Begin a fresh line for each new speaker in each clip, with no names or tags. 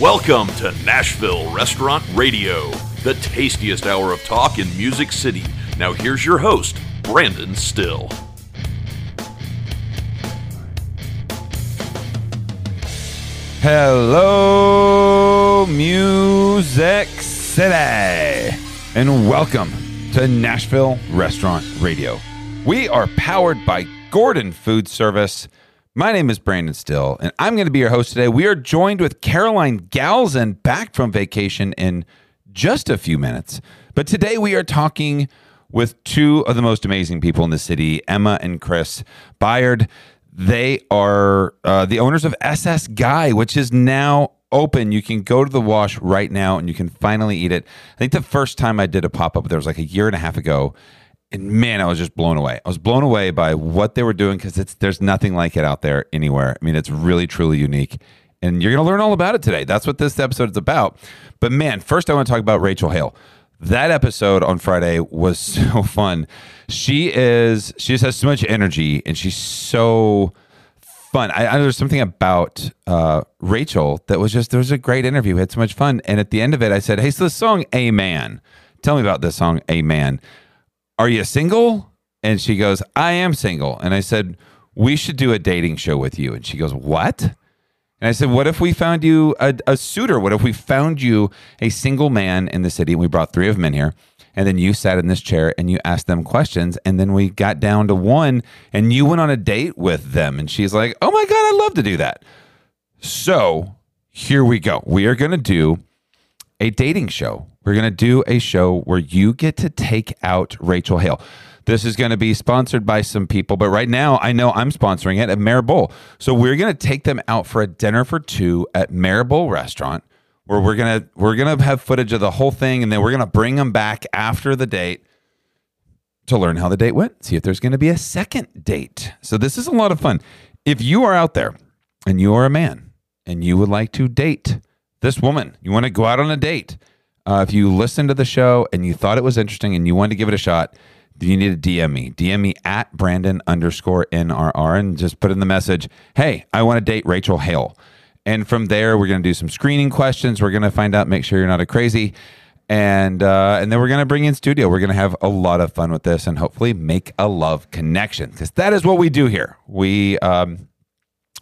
Welcome to Nashville Restaurant Radio, the tastiest hour of talk in Music City. Now, here's your host, Brandon Styll.
Hello, Music City, and welcome to Nashville Restaurant Radio. We are powered by Gordon Food Service. My name is Brandon Styll, and I'm going to be your host today. We are joined with Caroline Galzin back from vacation in just a few minutes. But today we are talking with two of the most amazing people in the city, Emma and Chris Biard. They are uh, the owners of SS Gai, which is now open. You can go to the wash right now and you can finally eat it. I think the first time I did a pop up there was like a year and a half ago. And man, I was just blown away. I was blown away by what they were doing because it's there's nothing like it out there anywhere. I mean, it's really truly unique. And you're going to learn all about it today. That's what this episode is about. But man, first I want to talk about Rachel Hale that episode on Friday was so fun. She is she just has so much energy and she's so fun. I, I there's something about uh, Rachel that was just there was a great interview. We had so much fun. And at the end of it, I said, "Hey, so the song A Man. Tell me about this song A Man. Are you single?" And she goes, "I am single." And I said, "We should do a dating show with you." And she goes, "What?" And I said, What if we found you a, a, suitor? What if we found you a single man in the city and we brought three of them in here? And then you sat in this chair and you asked them questions. And then we got down to one and you went on a date with them. And she's like, Oh my God, I'd love to do that. So here we go. We are going to do a dating show. We're going to do a show where you get to take out Rachel Hale. This is going to be sponsored by some people, but right now I know I'm sponsoring it at Maribel. So we're going to take them out for a dinner for two at Maribel Restaurant, where we're gonna we're gonna have footage of the whole thing, and then we're gonna bring them back after the date to learn how the date went. See if there's to be a second date. So this is a lot of fun. If you are out there and you are a man and you would like to date this woman, you want to go out on a date. Uh, if you listened to the show and you thought it was interesting and you wanted to give it a shot, you need to DM me. DM me at Brandon underscore NRR and just put in the message, hey, I want to date Rachel Hale. And from there, we're going to do some screening questions. We're going to find out, make sure you're not a crazy. And uh, and then we're going to bring in studio. We're going to have a lot of fun with this and hopefully make a love connection because that is what we do here. We um,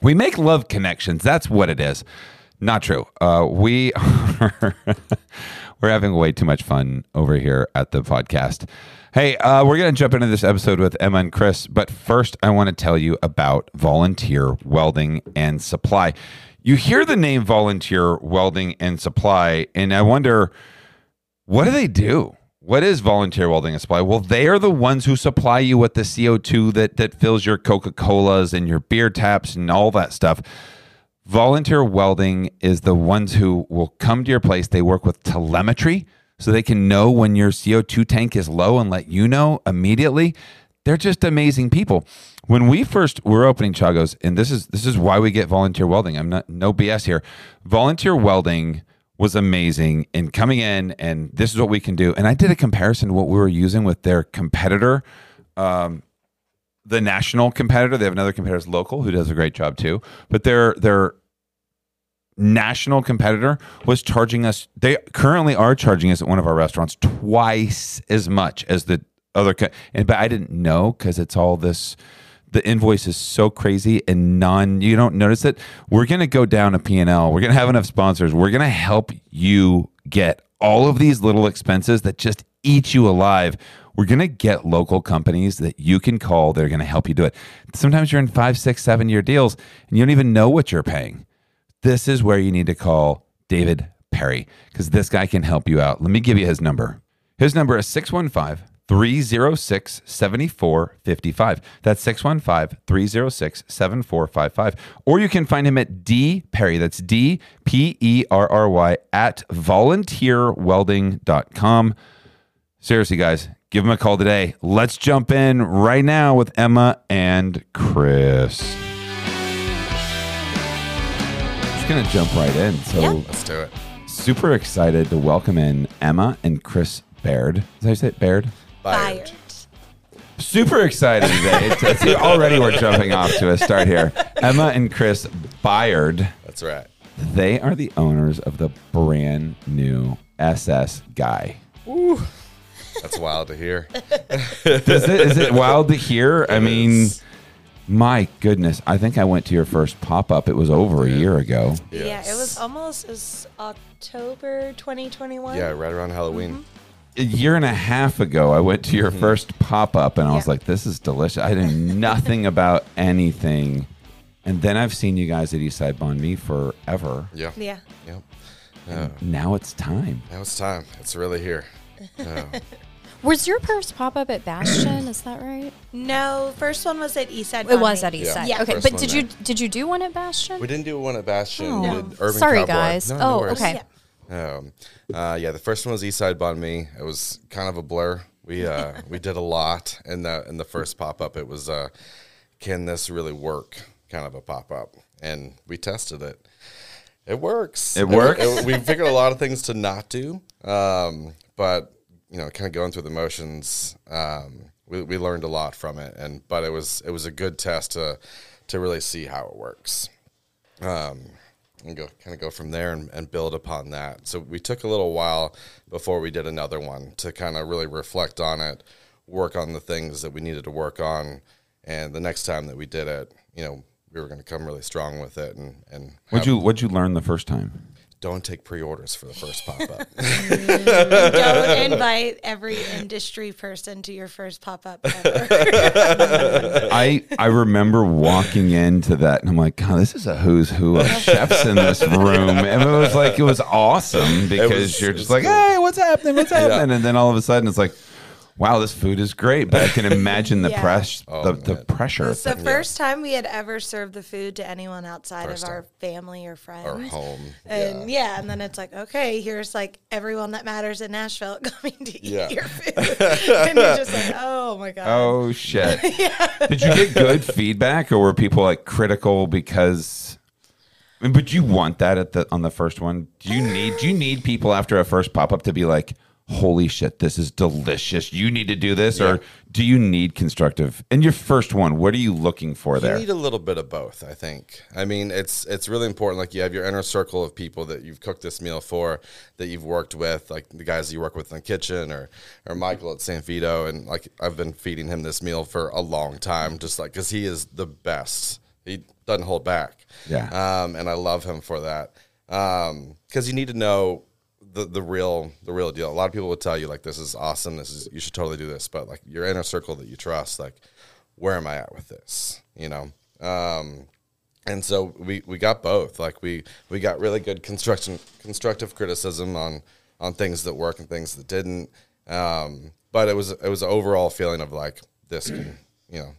we make love connections. That's what it is. Not true. Uh, we are we're having way too much fun over here at the podcast. Hey, uh, we're going to jump into this episode with Emma and Chris, but first, I want to tell you about Volunteer Welding and Supply. You hear the name Volunteer Welding and Supply, and I wonder, what do they do? What is Volunteer Welding and Supply? Well, they are the ones who supply you with the CO2 that, that fills your Coca Colas and your beer taps and all that stuff. Volunteer Welding is the ones who will come to your place. They work with telemetry so they can know when your CO2 tank is low and let you know immediately. They're just amazing people. When we first were opening Chagos, and this is this is why we get volunteer welding. I'm not no BS here. Volunteer welding was amazing in coming in and this is what we can do. And I did a comparison to what we were using with their competitor, um, the national competitor. They have another competitor local who does a great job too. But their their national competitor was charging us they currently are charging us at one of our restaurants twice as much as the other co- and but I didn't know cuz it's all this the invoice is so crazy and non you don't notice it we're to go down a P&L we're to have enough sponsors we're to help you get all of these little expenses that just eat you alive we're going to get local companies that you can call that are going to help you do it sometimes you're in five six seven year deals and you don't even know what you're paying this is where you need to call David Perry because this guy can help you out. Let me give you his number. His number is 615 306 7455. That's 615 306 7455. Or you can find him at D Perry. That's D P E R R Y at volunteerwelding.com. Seriously, guys, give them a call today. Let's jump in right now with Emma and Chris. just gonna jump right in. So
Yeah.
Let's do it.
super excited to welcome in Emma and Chris Baird. Is that how you say it? Baird?
Fired.
Super excited today. It's- it's- already we're jumping off to a start here. Emma and Chris Biard.
That's right.
they are the owners of the brand new SS Gai.
That's wild to hear.
Is it, is it wild to hear? I mean,
is.
my goodness. I think I went to your first pop up. It was over a year ago.
Yeah, it was almost it was October 2021.
Yeah, right around Halloween. Mm-hmm.
A year and a half ago, I went to your mm-hmm. first pop up and I was like, this is delicious. I knew nothing about anything. And then I've seen you guys at Eastside Banh Mi forever.
Yeah.
Yeah.
Yep. Yeah.
Now it's time.
Now it's time. It's really here. Yeah.
Was your first pop up at Bastion? Is that right?
No, first one was at Eastside.
It was
Bonnie.
at Eastside.
Yeah.
Okay,
First
but
one
did you
there.
did you do one at Bastion?
we didn't do one at Bastion.
Oh. No.
Urban
Sorry,
Cowboy.
guys.
No, no
Oh,
worries.
okay.
Yeah.
Um, uh, yeah, the first one was Eastside Banh Mi. It was kind of a blur. We uh, we did a lot in the in the first pop up. It was uh, can this really work? Kind of a pop up, and we tested it. It works.
It works?
it- we figured a lot of things to not do, um, but you know, kind of going through the motions, um, we, we learned a lot from it. And but it was it was a good test to to really see how it works um, and go kind of go from there and, and build upon that. So we took a little while before we did another one to kind of really reflect on it, work on the things that we needed to work on, and the next time that we did it, you know, we were going to come really strong with it and and
What'd you What'd you learn the first time?
Don't take pre-orders for the first pop up.
Don't invite every industry person to your first pop up ever.
I I remember walking into that and I'm like, God, this is a who's who of chefs in this room. And it was like it was awesome because
was-
you're just like,
cool.
hey, what's happening? What's happening? And then all of a sudden it's like, wow, this food is great. But I can imagine the
Yeah.
press
Oh,
the, the pressure.
It's the first time we had ever served the food to anyone outside
First
of our
time.
family or friends.
Our home.
And
yeah.
yeah. and then it's like, okay, here's like everyone that matters in Nashville coming to eat
Yeah.
your food. and you're just like, oh my God.
Oh shit. Did you get good feedback or were people like critical because I but you want that at the on the first one? Do you need do you need people after a first pop up to be like, "Holy shit, this is delicious. You need to do this." Or do you need constructive? In your first one, what are you looking for there?
You need a little bit of both, I think. I mean, it's it's really important. Like you have your inner circle of people that you've cooked this meal for, that you've worked with, like the guys you work with in the kitchen, or or Michael at San Vito, and like I've been feeding him this meal for a long time, just like because he is the best. He doesn't hold back.
Yeah.
Um, and I love him for that. Um, because you need to know the the real the real deal. A lot of people would tell you like this is awesome. This is you should totally do this, but like your inner circle that you trust, like where am I at with this? You know. Um, and so we, we got both. Like we we got really good construction constructive criticism on on things that work and things that didn't. Um, but it was it was overall feeling of like this can you know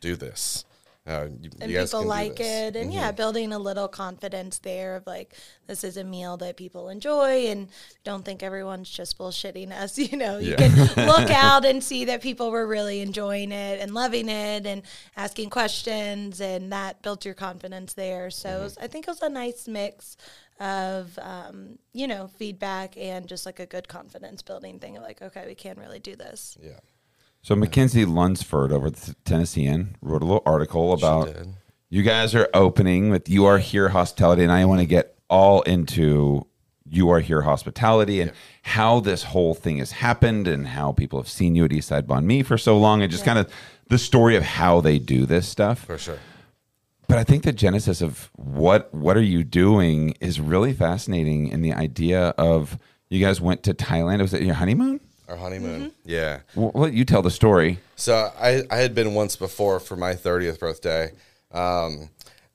do this. Uh, you,
and
you
people like.
Mm-hmm.
it and yeah building a little confidence there of like this is a meal that people enjoy and don't think everyone's just bullshitting us you know you
Yeah.
can look out and see that people were really enjoying it and loving it and asking questions and that built your confidence there so
Mm-hmm.
was, i think it was a nice mix of um, you know feedback and just like a good confidence building thing of like okay we can really do this
Yeah.
So Mackensy Lunsford over at the Tennessean wrote a little article about
did.
you guys are opening with You Are Here Hospitality, and I want to get all into You Are Here Hospitality and how this whole thing has happened and how people have seen you at Eastside Banh Mi for so long and just kind of the story of how they do this stuff.
For sure.
But I think the genesis of what what are you doing is really fascinating, and the idea of you guys went to Thailand. Was it your honeymoon?
Our honeymoon.
Mm-hmm.
Yeah.
Well, let you tell the story.
So I, I had been once before for my 30th birthday. Um,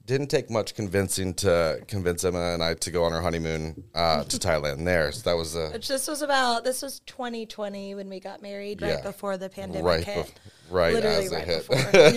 didn't take much convincing to convince Emma and I to go on our honeymoon uh, to Thailand there. So that was a
which this was about this was 2020 when we got married right
Yeah.
before the pandemic
right,
hit
bef- right
literally
as
right
it hit.
before.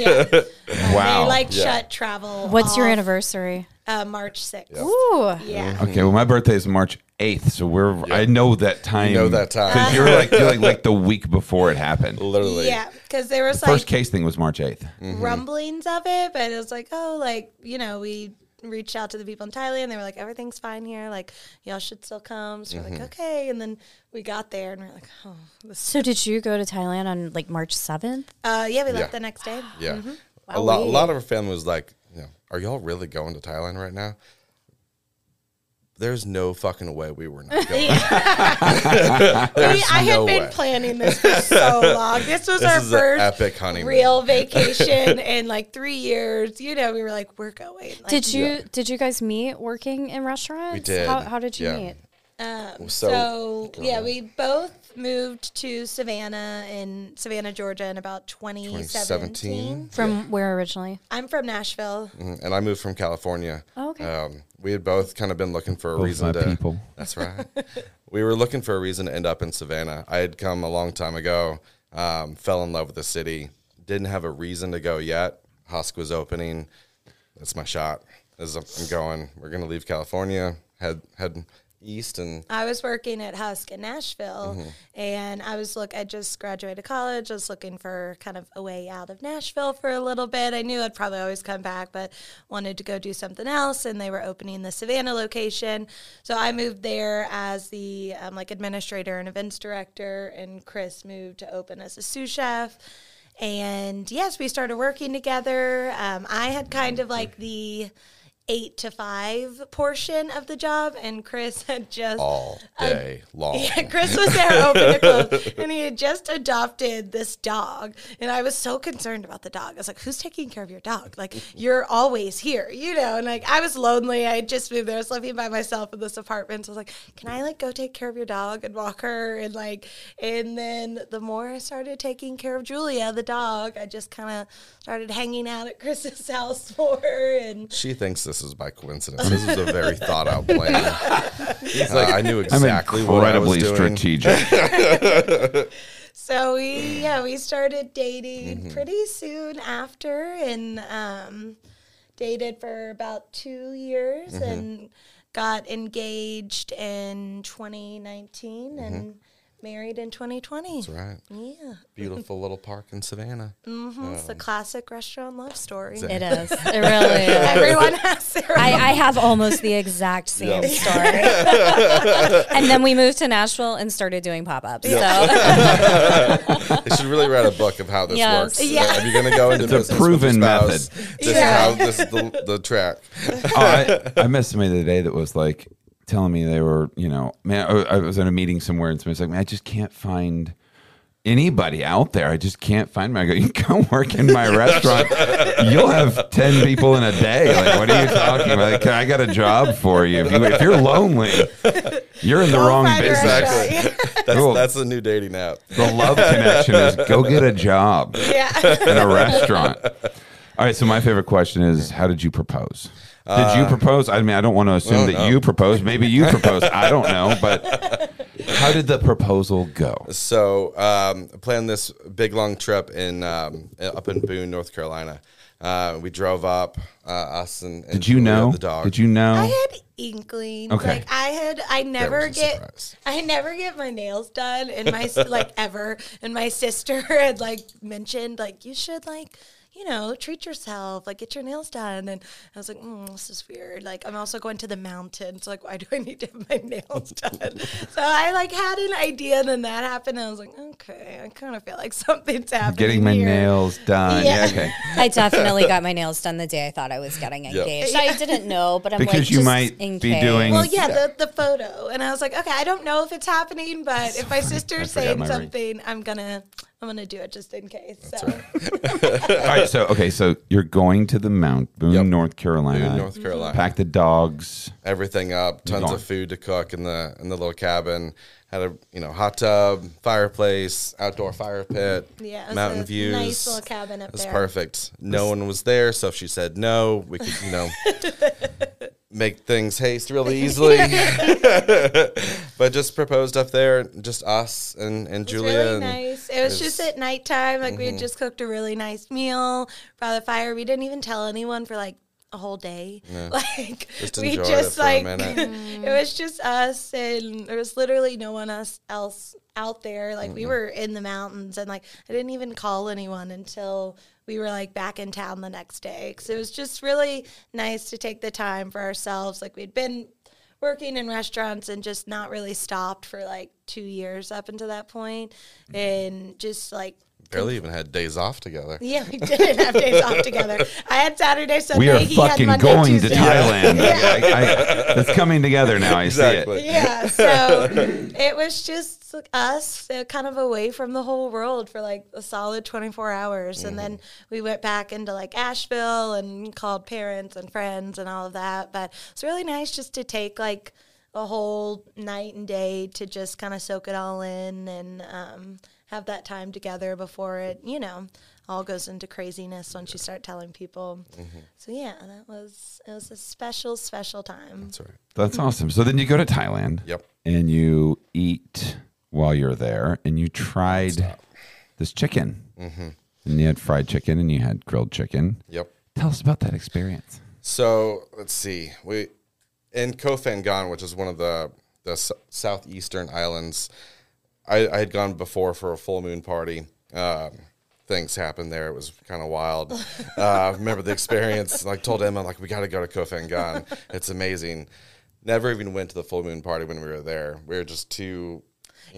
yeah.
Wow.
They like
Yeah.
shut travel.
What's your
off,
anniversary?
Uh, March 6th.
Ooh.
Yeah.
Okay, well, my birthday is March eighth, so we're. I know that time.
know that time.
because you're like you're like, like the week before it happened.
Literally.
Yeah, because there was
First
like
case thing was March eighth.
rumblings of it, but it was like, oh, like you know, we reached out to the people in Thailand. They were like, everything's fine here. Like y'all should still come. So we're like, okay. And then we got there and we're like, oh, this.
So did you go to Thailand on like March seventh?
Uh, yeah, we left
Yeah.
the next day.
Yeah. A lot, a lot of our family was like, you know, are y'all really going to Thailand right now? there's no fucking way we were not going.
We- I had
no
been
way.
planning this for so long. This was
This
our first
epic honeymoon.
real vacation in like three years. You know, we were like, we're going. Like,
Did you did you guys meet working in restaurants?
We did,
How, how did you
yeah.
meet?
Um,
So-
so, yeah, we both moved to Savannah in Savannah, Georgia, in about 2017.
2017.
From where originally?
I'm from Nashville.
Mhm. and I moved from California.
Oh, okay.
Um, we had both kind of been looking for a
Both
reason to.
people.
That's right. we were looking for a reason to end up in Savannah. I had come a long time ago, um, fell in love with the city, didn't have a reason to go yet. Husk was opening. That's my shot. As I'm I'm going, we're gonna leave California, head head east, and
I was working at Husk in Nashville, and I was look. I just graduated college. I was looking for kind of a way out of Nashville for a little bit. I knew I'd probably always come back, but wanted to go do something else. And they were opening the Savannah location, so I moved there as the um, like administrator and events director, and Chris moved to open as a sous chef. And yes, we started working together. Um, I had kind of like the eight to five portion of the job, and Chris had just
all day long.
yeah, Chris was there open to close, and he had just adopted this dog, and I was so concerned about the dog. I was like, "Who's taking care of your dog? Like, you're always here, you know." And like, I was lonely. I just moved there. I was living by myself in this apartment. So I was like, "Can I like go take care of your dog and walk her?" And like, and then the more I started taking care of Julia, the dog, I just kind of started hanging out at Chris's house more, and
She thinks this is by coincidence. This is a very thought out plan. Uh, I knew
I'm
exactly what I was
incredibly
doing.
strategic.
So we yeah we started dating
Mm-hmm.
pretty soon after and um, dated for about two years
Mm-hmm.
and got engaged in 2019 and married in 2020.
Mm-hmm. That's right.
Yeah,
Beautiful little park in Savannah.
hmm it's the classic restaurant love story.
It is. It really is.
Everyone has their
I, I have almost the exact same
Yep.
story. and then we moved to Nashville and started doing pop ups. So
They should really write a book of how this
Yes.
works.
Yeah.
Uh, if you're going to go into
It's a
business with
proven
spouse,
method.
This
Yeah.
is how this is the, the track.
oh, I, I met somebody the other day that was like telling me they were, you know, man, I, I was in a meeting somewhere and somebody's like, man, I just can't find anybody out there. I just can't find me. I go, you can come work in my restaurant. You'll have 10 people in a day. Like, what are you talking about? Like, I got a job for you. If, you. if you're lonely, you're in the
Go
wrong business.
Exactly. That's,
Cool.
that's the new dating app.
The love connection is go get a job
Yeah.
in a restaurant. All right. So my favorite question is, how did you propose? Did you propose? I mean, I don't want to assume
well,
that
no.
you proposed. Maybe you proposed. I don't know. But how did the proposal go?
So, um, planned this big long trip in um, up in Boone, North Carolina. Uh, we drove up, uh, us and, and
Did you know?
the dog.
Did you know?
I had inkling.
Okay.
Like I had, I never get,
surprise.
I never get my nails done, and my like ever. And my sister had like mentioned like you should like. You know, treat yourself, like get your nails done. And I was like, mm, this is weird. Like, I'm also going to the mountains. Like, why do I need to have my nails done? so I like had an idea, and then that happened. And I was like, okay, I kind of feel like something's happening.
Getting my
here.
nails done.
Yeah.
Yeah. Okay.
I definitely got my nails done the day I thought I was getting engaged. I didn't know, but I'm
Because
like,
you
just
might
in
be
case.
doing-
Well, yeah, The, the photo, and I was like, okay, I don't know if it's happening, but if my sister's saying
my ring.
something, I'm gonna, I'm gonna do it just in case. So
All right. So okay. So you're going to the Mount Boone,
Yep.
North Carolina.
Boone, North Carolina.
Pack the dogs.
everything up, tons
gone.
of food to cook in the in the little cabin. Had a you know hot tub, fireplace, outdoor fire pit,
Yeah, it was
mountain
a
views.
nice little cabin up
It was
there.
perfect. No one was there, so if she said no, we could you know make things haste really easily. but just proposed up there, just us and and
it was
Julia.
really
and
nice. It was just at nighttime. Like we
Mm-hmm.
had just cooked a really nice meal by the fire. We didn't even tell anyone for like a whole day. Like
Just
we just like it was just us and there was literally no one else else out there. Like
Mm-hmm.
we were in the mountains and like I didn't even call anyone until we were like back in town the next day because it was just really nice to take the time for ourselves. Like we'd been working in restaurants and just not really stopped for like two years up until that point, and just like
barely even had days off together.
Yeah, we didn't have days off together. I had Saturday, Sunday.
We are
he had
fucking
Monday,
going
Tuesday.
to Thailand. I, I, it's coming together now. I see it.
yeah, so it was just us uh, kind of away from the whole world for like a solid 24 hours. And then we went back into like Asheville and called parents and friends and all of that. But it's really nice just to take like a whole night and day to just kind of soak it all in and um, have that time together before it, you know, all goes into craziness once you start telling people. So yeah, that was it was a special, special time.
That's right.
That's awesome. So then you go to Thailand.
Yep.
And you eat while you're there, and you tried this chicken. Mm-hmm. And you had fried chicken, and you had grilled chicken.
Yep.
Tell us about that experience.
So let's see. We in Koh Phangan, which is one of the the s- southeastern islands. I, I had gone before for a full moon party. Um, things happened there. It was kind of wild. Uh, remember the experience? Like told Emma, like we got to go to Koh Phangan. It's amazing. Never even went to the full moon party when we were there. We were just too.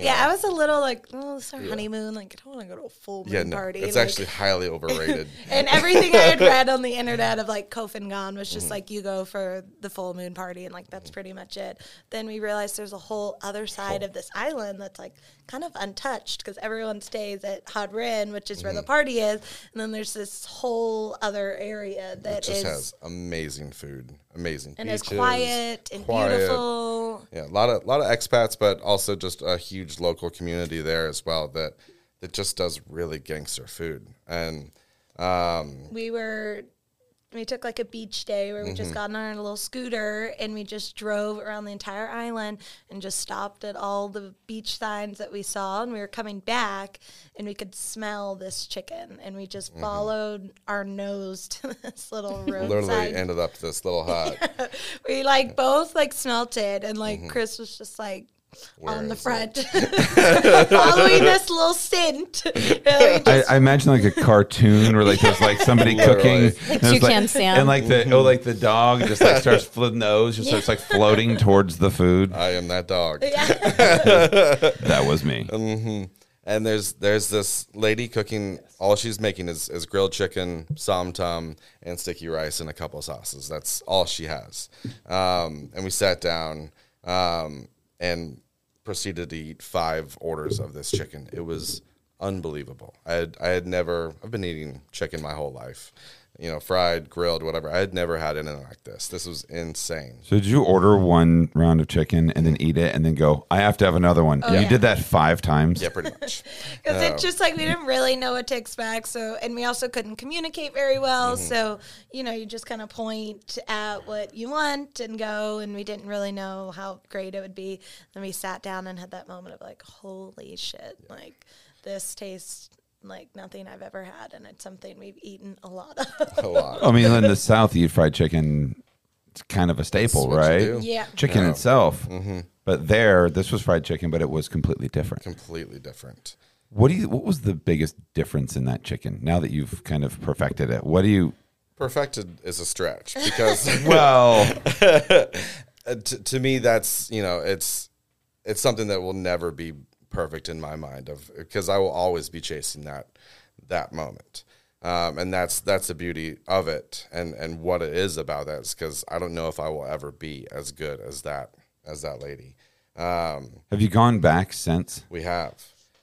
Yeah,
know-
I was a little like, oh, it's our honeymoon. Like, I don't want to go to a full moon
yeah, no,
party.
it's
like-
actually highly overrated.
and everything I had read on the internet of like Koh Phangan was
Mm.
just like you go for the full moon party and like that's pretty much it. Then we realized there's a whole other side of this island that's like kind of untouched because everyone stays at Haad Rin, which is where
Mm-hmm.
the party is, and then there's this whole other area
It
that
just
is
has amazing food, amazing
and it's quiet and
quiet.
beautiful.
Yeah, a lot of lot of expats, but also just a huge local community there as well that that just does really gangster food. And um,
we were we took like a beach day where we
Mm-hmm.
just got on our little scooter and we just drove around the entire island and just stopped at all the beach signs that we saw and we were coming back and we could smell this chicken and we just
Mm-hmm.
followed our nose to this little roadside
literally ended up this little hut.
we like both like smelt it and like chris was just like
Mm-hmm. Where
on the front following this little scent
I, I imagine like a cartoon where like there's like somebody
Literally.
cooking, and there's,
Toucan
like,
Sam.
and like the oh like the dog just like starts floating nose, just starts like floating towards the food.
I am that dog.
That was me.
And there's there's this lady cooking. All she's making is, is grilled chicken, som tum, and sticky rice and a couple sauces. That's all she has. Um, and we sat down um, and proceeded to eat five orders of this chicken. It was unbelievable. I had I had never. I've been eating chicken my whole life. You know, fried, grilled, whatever. I had never had anything like this. This was insane.
So did you order one round of chicken and then eat it and then go? I have to have another one. Oh, you
yeah.
did that five times.
Yeah, pretty much.
Because it's um, just like we didn't really know what to expect. So, and we also couldn't communicate very well. Mm-hmm. So, you know, you just kind of point at what you want and go. And we didn't really know how great it would be. Then we sat down and had that moment of like, holy shit, like this tastes like nothing I've ever had. And it's something we've eaten a lot of.
A lot.
I mean, in the South, you eat fried chicken. It's kind of a staple,
That's what you
right?
yeah.
Chicken itself. But there, this was fried chicken, but it was completely different.
Completely different.
What do you? What was the biggest difference in that chicken? Now that you've kind of perfected it, what do you?
Perfected is a stretch because
Well,
uh, to, to me that's you know it's it's something that will never be perfect in my mind of because I will always be chasing that that moment. Um, and that's that's the beauty of it and and what it is about that is because I don't know if I will ever be as good as that as that lady. Um,
have you gone back since?
we have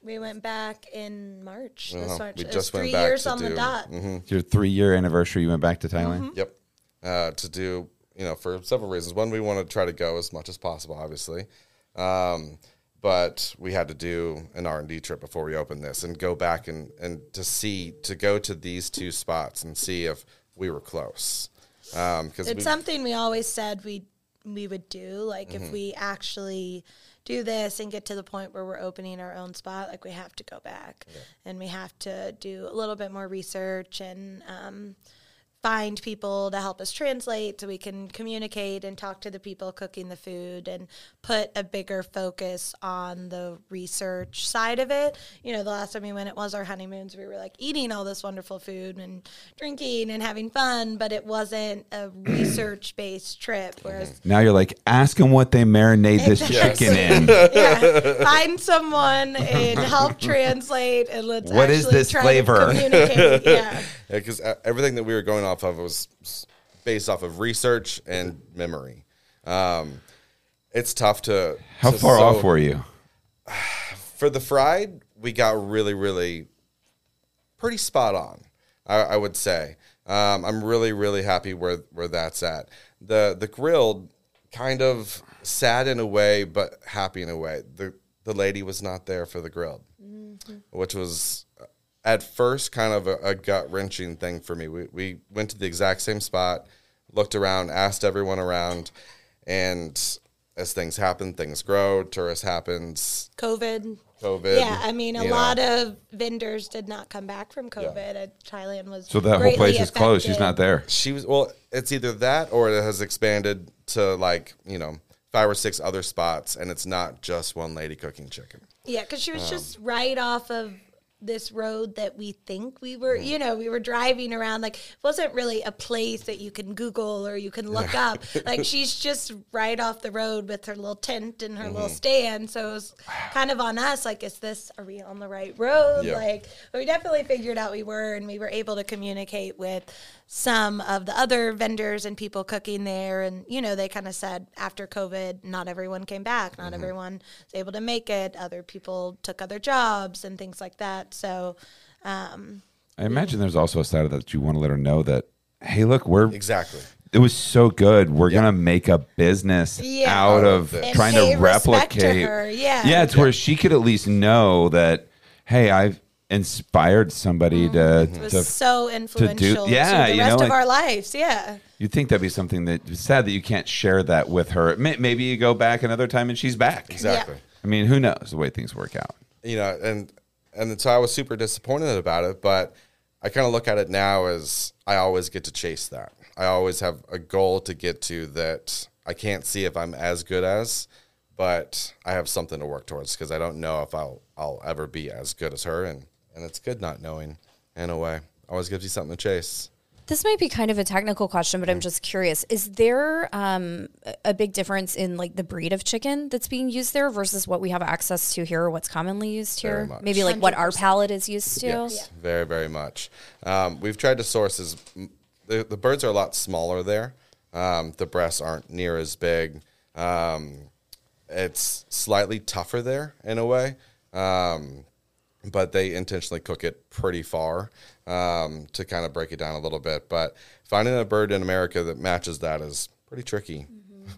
We went back in March.
Uh-huh.
March.
We
It
just went
three
back
years
to
on the
do-
dot.
Your three year anniversary, you went back to Thailand.
Yep. Uh, to do, you know, for several reasons. One, we want to try to go as much as possible, obviously. Um, but we had to do an R and D trip before we opened this and go back and, and to see to go to these two spots and see if we were close. Um, because
It's something we always said we we would do. Like if we actually do this and get to the point where we're opening our own spot, like we have to go back and we have to do a little bit more research and um, find people to help us translate so we can communicate and talk to the people cooking the food and put a bigger focus on the research side of it. You know, the last time we went, it was our honeymoons. We were like eating all this wonderful food and drinking and having fun, but it wasn't a research based trip. Whereas mm-hmm.
Now you're like, ask them what they marinate this chicken in.
yeah, find someone and help translate and let's
What is
actually
this
try to
flavor?
communicate. Yeah.
because everything that we were going off of was based off of research and memory. Um, it's tough to.
How
to
far
so-
off were you?
for the fried? We got really, really pretty spot on. I, I would say. Um, I'm really, really happy where where that's at. The the grilled kind of sad in a way, but happy in a way. The the lady was not there for the grilled, which was uh, at first kind of a, a gut wrenching thing for me. We we went to the exact same spot, looked around, asked everyone around, and as things happen, things grow. Tourist happens.
COVID.
COVID.
Yeah, I mean, a
you know.
lot of vendors did not come back from COVID. Uh, Thailand was
So that whole place is closed. She's not there.
she was well it's either that or it has expanded to like you know five or six other spots and it's not just one lady cooking chicken
Yeah, because she
Um,
was just right off of this road that we think we were, you know, we were driving around. Like, it wasn't really a place that you can Google or you can look up. Like, she's just right off the road with her little tent and her
Mm-hmm.
little stand. So it was kind of on us. Like, is this, are we on the right road?
Yeah.
Like, we definitely figured out we were, and we were able to communicate with some of the other vendors and people cooking there. And, you know, they kind of said after COVID, not everyone came back, not everyone was able to make it. Other people took other jobs and things like that. So, um,
I imagine there's also a side of that that you want to let her know that, hey, look, we're
exactly
it was so good. We're gonna make a business
Yeah.
out of
And
trying to
respect to
replicate.
her, yeah.
yeah, it's where she could at least know that, hey, I've inspired somebody to mm-hmm.
it was
to.
so influential
yeah,
to the
you
rest
know,
of
like-
our lives. Yeah.
You'd think that'd be something that sad that you can't share that with her. Maybe you go back another time and she's back.
exactly
I mean, who knows the way things work out.
you know and and so i was super disappointed about it but i kind of look at it now as i always get to chase that i always have a goal to get to that i can't see if i'm as good as but i have something to work towards because i don't know if i'll i'll ever be as good as her and and it's good not knowing in a way always gives you something to chase
This might be kind of a technical question, but I'm just curious. Is there um, a- big difference in like the breed of chicken that's being used there versus what we have access to here or what's commonly used here? Maybe like what our palate is used to?
Yes, very, very much. Um, we've tried to source as the, the birds are a lot smaller there. Um, the breasts aren't near as big. Um, it's slightly tougher there in a way, um, but they intentionally cook it pretty far um, to kind of break it down a little bit. But finding a bird in America that matches that is pretty tricky.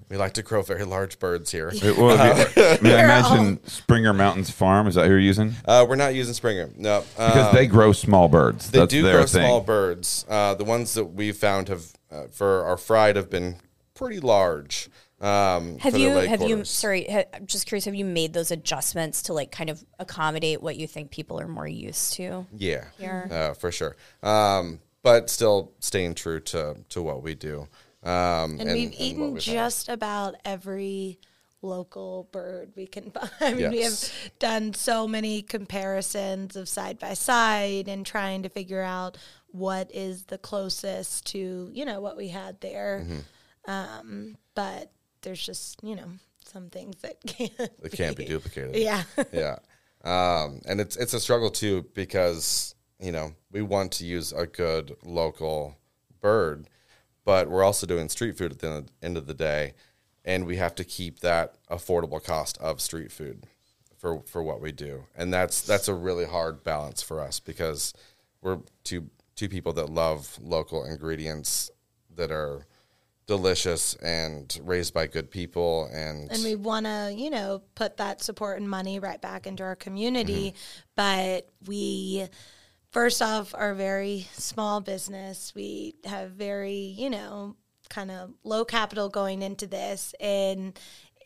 We like to grow very large birds here.
It- well, if you- I mean, I imagine Springer Mountains Farm. Is that who you're using?
Uh, we're not using Springer. No, uh,
Because they grow small birds.
They
That's
do
their
grow
thing.
small birds. Uh, the ones that we found have uh, for our fried have been pretty large. Um,
Have you
leg
have you sorry? Ha, I'm just curious. Have you made those adjustments to like kind of accommodate what you think people are more used to?
Yeah,
Here.
uh, for sure. Um, but still staying true to to what we do. Um,
And, we've
what
eaten
we've had.
just about every local bird we can find. I mean, we have done so many comparisons of side by side and trying to figure out what is the closest to, you know, what we had there.
Mm-hmm.
Um, but there's just, you know, some things that can't
It can't be duplicated.
Yeah.
yeah. Um, and it's it's a struggle too because you know we want to use a good local bird, but we're also doing street food at the end of the day, and we have to keep that affordable cost of street food for for what we do, and that's that's a really hard balance for us because we're two two people that love local ingredients that are delicious and raised by good people and
and we want to you know put that support and money right back into our community. Mm-hmm. But we first off are a very small business. We have very you know kind of low capital going into this. And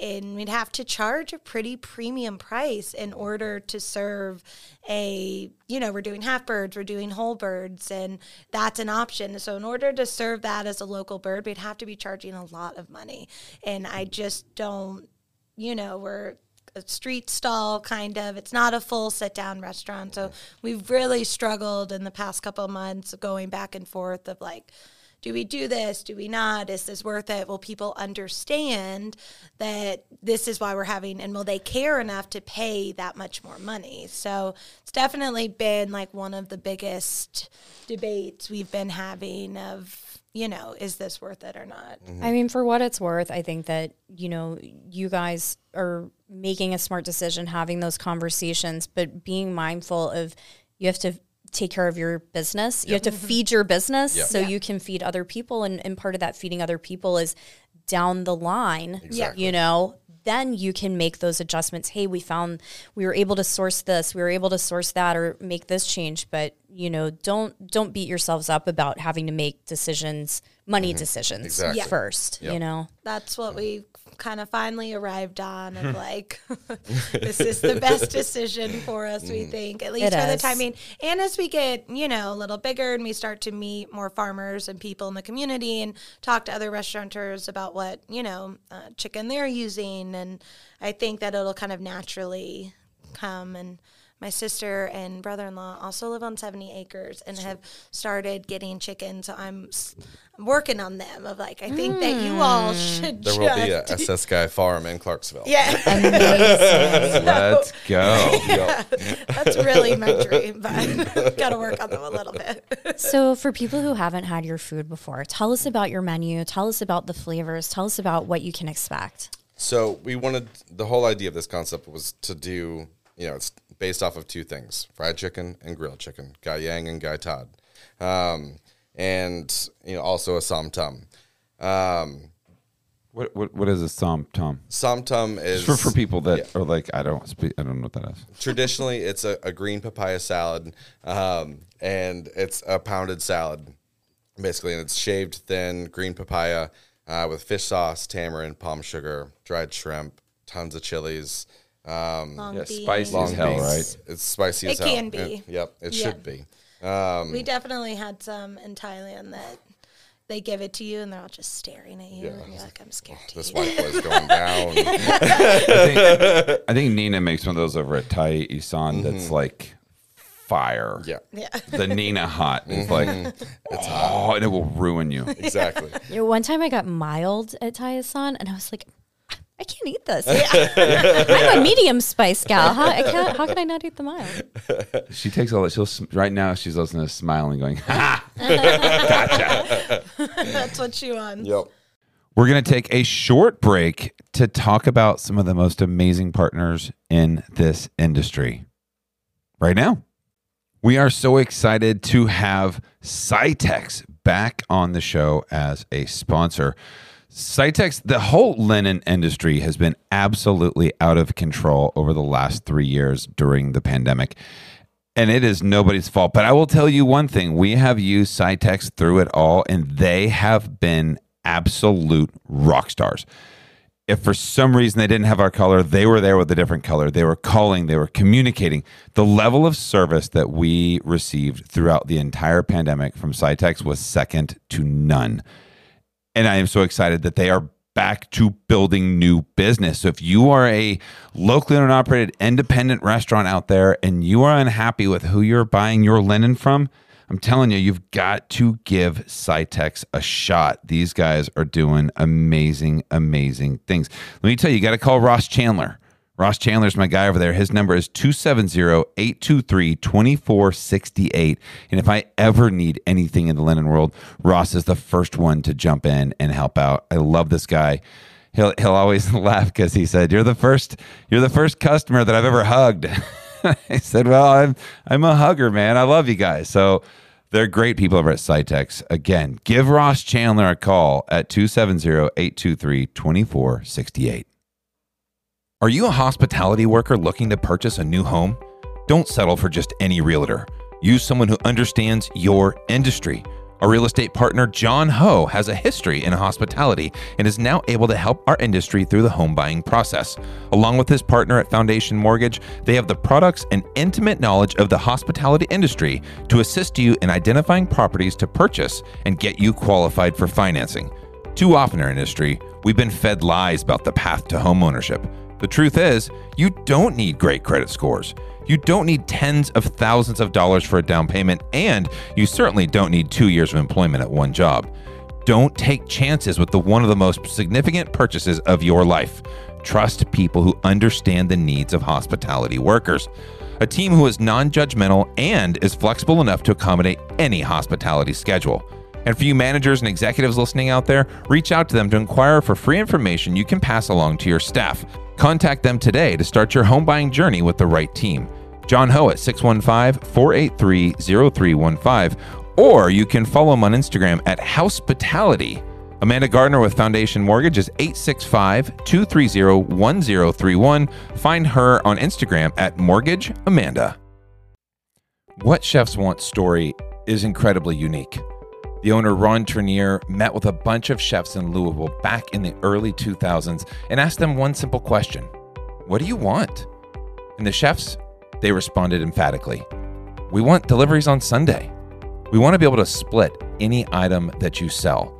and we'd have to charge a pretty premium price in order to serve a you know we're doing half birds we're doing whole birds and that's an option. So in order to serve that as a local bird we'd have to be charging a lot of money. And i just don't you know we're a street stall kind of. It's not a full sit down restaurant. So we've really struggled in the past couple of months going back and forth of like do we do this? Do we not? Is this worth it? Will people understand that this is why we're having, and will they care enough to pay that much more money? So it's definitely been like one of the biggest debates we've been having of, you know, is this worth it or not? Mm-hmm.
I mean, for what it's worth, I think that, you know, you guys are making a smart decision, having those conversations, but being mindful of you have to take care of your business. You have to feed your business
Yep.
so
Yeah.
you can feed other people. And, and part of that feeding other people is down the line,
Exactly.
you know, then you can make those adjustments. Hey, we found we were able to source this, we were able to source that or make this change. But, you know, don't don't beat yourselves up about having to make decisions, money mm-hmm. decisions
Exactly.
Yeah.
first, you know.
That's what we kind of finally arrived on of like, this is the best decision for us, we think, at least
It
for the
is.
timing. And as we get, you know, a little bigger and we start to meet more farmers and people in the community and talk to other restaurateurs about what, you know, uh, chicken they're using. And I think that it'll kind of naturally come and my sister and brother-in-law also live on 70 acres and have started getting chickens so i'm s- i'm working on them of like i think that you hmm. all should
There will be a SS Guy farm in Clarksville.
yeah
Let's go.
that's really my dream but gotta work on them a little bit
So, for people who haven't had your food before, tell us about your menu. Tell us about the flavors. Tell us about what you can expect.
So we wanted the whole idea of this concept was to do, you know, it's based off of two things: fried chicken and grilled chicken. Gai Yang and Gai Tod, um, and you know, also a som tum. Um,
What, what what is a som tum?
som tum is
For for people that are like I don't speak I don't know what that is.
traditionally it's a, a green papaya salad, um, and it's a pounded salad, basically, and it's shaved thin green papaya uh, with fish sauce, tamarind, palm sugar, dried shrimp, tons of chilies. Um,
Long
Yeah, spicy
long
as hell,
beans.
right?
It's spicy
It
as hell.
can be.
It- yep, it
Yeah.
should be. Um,
we definitely had some in thailand that they give it to you and they're all just staring at you and you're like i'm scared to
this
eat
white boy's going down.
I think Nina makes one of those over at Thai Isan that's like fire.
yeah,
yeah
The Nina hot is like it's oh, and it will ruin you.
exactly.
You know, one time I got mild at Thai Isan, and I was like, I can't eat this. I'm a medium spice gal. How, I can't, how can I not eat the mild?
She takes all that. She'll sm- right now. She's listening to smiling, going, "Ha!"
that's what she wants
Yep.
We're going to take a short break to talk about some of the most amazing partners in this industry. Right now, we are so excited to have Sitex back on the show as a sponsor. Sitex, the whole linen industry has been absolutely out of control over the last three years during the pandemic. And it is nobody's fault. But I will tell you one thing we have used Sitex through it all, and they have been absolute rock stars. If for some reason they didn't have our color, they were there with a different color. They were calling, they were communicating. The level of service that we received throughout the entire pandemic from Sitex was second to none. And I am so excited that they are back to building new business. So if you are a locally owned operated independent restaurant out there and you are unhappy with who you're buying your linen from, I'm telling you, you've got to give Sitex a shot. These guys are doing amazing, amazing things. Let me tell you, you got to call Ross Chandler. Ross Chandler's my guy over there. His number is 270-823-2468. And if I ever need anything in the linen world, Ross is the first one to jump in and help out. I love this guy. He'll he'll always laugh because he said, You're the first you're the first customer that I've ever hugged. I said, Well, I'm I'm a hugger, man. I love you guys. So they're great people over at Sitex. Again, give Ross Chandler a call at 270-823-2468. Are you a hospitality worker looking to purchase a new home? Don't settle for just any realtor. Use someone who understands your industry. Our real estate partner, John Ho, has a history in hospitality and is now able to help our industry through the home buying process. Along with his partner at Foundation Mortgage, they have the products and intimate knowledge of the hospitality industry to assist you in identifying properties to purchase and get you qualified for financing. Too often in our industry, we've been fed lies about the path to homeownership. The truth is, you don't need great credit scores. You don't need tens of thousands of dollars for a down payment, and you certainly don't need two years of employment at one job. Don't take chances with the one of the most significant purchases of your life. Trust people who understand the needs of hospitality workers. A team who is non judgmental and is flexible enough to accommodate any hospitality schedule. And for you managers and executives listening out there, reach out to them to inquire for free information you can pass along to your staff. Contact them today to start your home buying journey with the right team. John Ho at 615 483 0315, or you can follow him on Instagram at Hospitality. Amanda Gardner with Foundation Mortgage is 865 230 1031. Find her on Instagram at Mortgage Amanda. What Chefs Want story is incredibly unique. The owner, Ron Trenier, met with a bunch of chefs in Louisville back in the early 2000s and asked them one simple question What do you want? And the chefs, they responded emphatically We want deliveries on Sunday. We want to be able to split any item that you sell.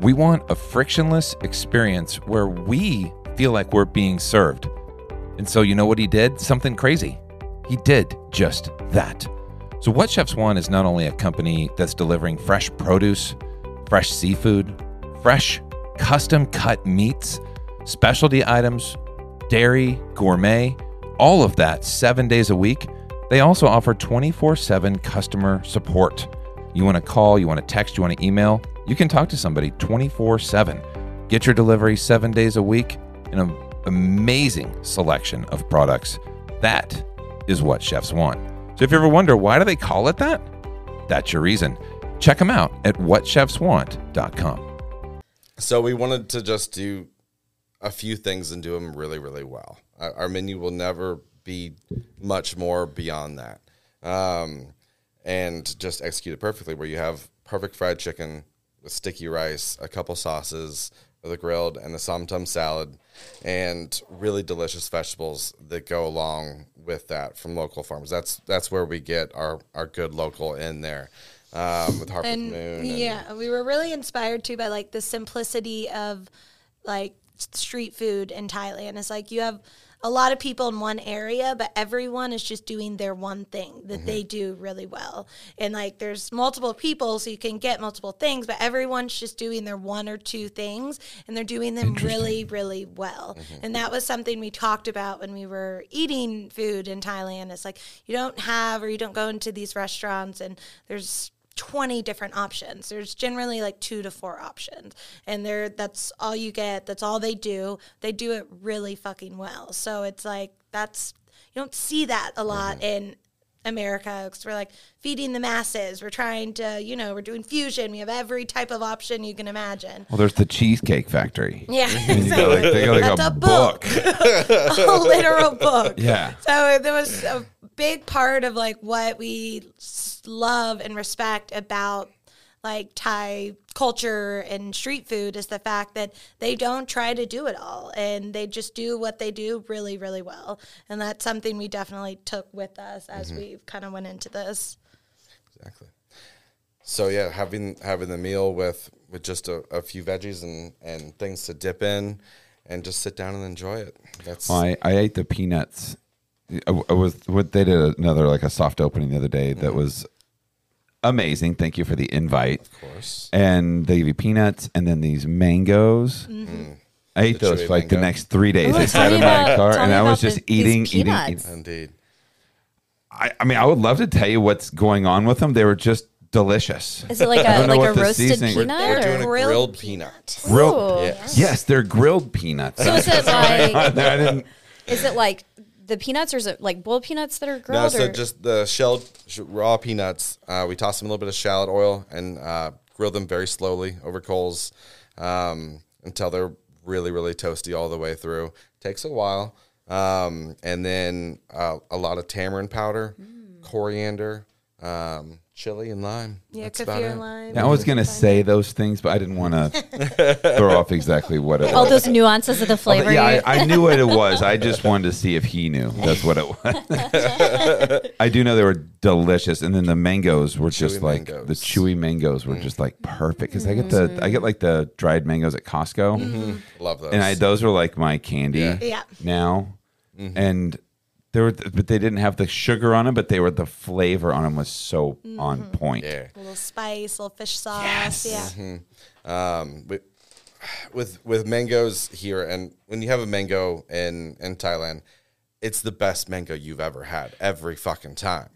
We want a frictionless experience where we feel like we're being served. And so, you know what he did? Something crazy. He did just that. So, What Chefs Want is not only a company that's delivering fresh produce, fresh seafood, fresh custom cut meats, specialty items, dairy, gourmet, all of that seven days a week. They also offer 24 7 customer support. You want to call, you want to text, you want to email, you can talk to somebody 24 7. Get your delivery seven days a week in an amazing selection of products. That is what chefs want. So if you ever wonder why do they call it that, that's your reason. Check them out at whatchefswant.com.
So we wanted to just do a few things and do them really, really well. Our, menu will never be much more beyond that, um, and just execute it perfectly. Where you have perfect fried chicken with sticky rice, a couple sauces, the grilled, and the som tum salad, and really delicious vegetables that go along with that from local farms. That's that's where we get our our good local in there. Um, with Harper's
and
Moon. and-
yeah, we were really inspired too by like the simplicity of like street food in Thailand. It's like you have a lot of people in one area, but everyone is just doing their one thing that they mm-hmm. do really well. And like there's multiple people, so you can get multiple things, but everyone's just doing their one or two things and they're doing them really, really well. Mm-hmm. And that was something we talked about when we were eating food in Thailand. It's like you don't have or you don't go into these restaurants and there's 20 different options. There's generally like two to four options. And they're that's all you get. That's all they do. They do it really fucking well. So it's like that's you don't see that a lot mm-hmm. in America because we're like feeding the masses. We're trying to, you know, we're doing fusion. We have every type of option you can imagine.
Well, there's the Cheesecake Factory.
Yeah,
you got like, they got like
That's
a,
a book.
book.
a literal book.
Yeah.
So there was a big part of like what we love and respect about like Thai culture and street food is the fact that they don't try to do it all and they just do what they do really, really well. And that's something we definitely took with us as mm-hmm. we kind of went into this.
Exactly. So yeah, having having the meal with with just a, a few veggies and and things to dip in, and just sit down and enjoy it. That's
I, I ate the peanuts. I, I was what they did another like a soft opening the other day that mm-hmm. was amazing. Thank you for the invite.
of course.
And they give you peanuts and then these mangoes. Mm-hmm. Mm-hmm. I ate
The
those
chewy
for like the
mango.
next three days.
Ooh,
I
tell
sat
me
in my
about-
car
tell
and
me
I was
about
just
the- these
eating, eating,
peanuts.
eating.
Indeed.
I, I mean, I would love to tell you what's going on with them. They were just delicious.
Is it like
I
a
don't know
like
what
a
the
roasted
seasoning-
peanut?
We're
or-
doing a
Grilled
grilled,
peanut.
peanut.
Grilled.
Ooh.
Yes.
Yes, they're grilled peanuts.
So is it like
I didn't.
is it like the peanuts or is it like boiled peanuts that are grilled?
No, so
or?
just the shelled raw peanuts. Uh, we toss them in a little bit of shallot oil and uh, grill them very slowly over coals um, until they're really, really toasty all the way through. Takes a while, um, and then uh, a lot of tamarind powder, coriander, um, chili and lime.
Yeah,
That's about
kaffir
it.
and lime.
Yeah, I was gonna say those things, but I didn't want to throw off exactly what it was.
All
was.
those nuances of the flavor.
Yeah, I, I knew what it was. I just wanted to see if he knew. That's what it was. I do know they were delicious, and then the mangoes were just
Chewy
like
mangoes.
the chewy mangoes were mm. just like perfect because I get the mm-hmm. I get like the dried mangoes at Costco, mm-hmm. Mm-hmm.
Love those.
and I those are like my candy
Yeah.
Yeah.
now, and. There were, but they didn't have the sugar on them. But they were the flavor on them was so on point.
yeah.
A little spice, a little fish sauce.
Yes.
Yeah.
um, with, with with mangoes here, and when you have a mango in in Thailand, it's the best mango you've ever had every fucking time.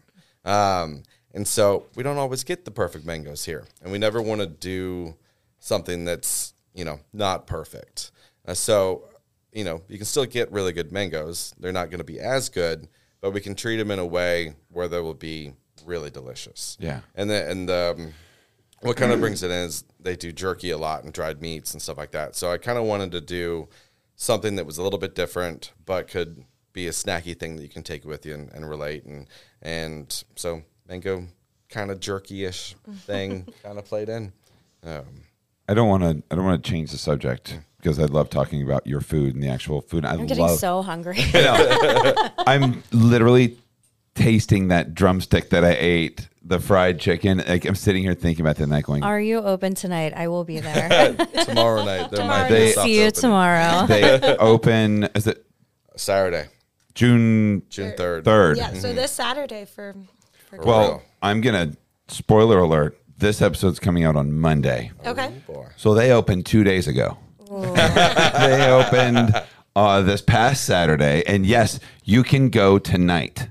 Um, and so we don't always get the perfect mangoes here, and we never want to do something that's you know not perfect. Uh, so you know you can still get really good mangoes. They're not going to be as good, but we can treat them in a way where they will be really delicious.
Yeah.
and the and the um, what kind of brings it in is they do jerky a lot and dried meats and stuff like that. So I kind of wanted to do something that was a little bit different, but could be a snacky thing that you can take with you and, and relate. And and so mango kind of jerky-ish thing kind of played in. Um,
I don't want to. I don't want to change the subject because I love talking about your food and the actual food. I
I'm getting
love.
so hungry.
I'm literally tasting that drumstick that I ate, the fried chicken. Like I'm sitting here thinking about that night, going,
Are you open tonight? I will be there.
tomorrow night there
Tomorrow
be a
night.
soft
See you
opening.
tomorrow.
they open. Is it
Saturday,
June
June third.
third?
Yeah. So this Saturday for. for
Well,
real.
I'm gonna spoiler alert. This episode's coming out on Monday,
okay.
So they opened two days ago. they opened uh, this past Saturday, and yes, you can go tonight.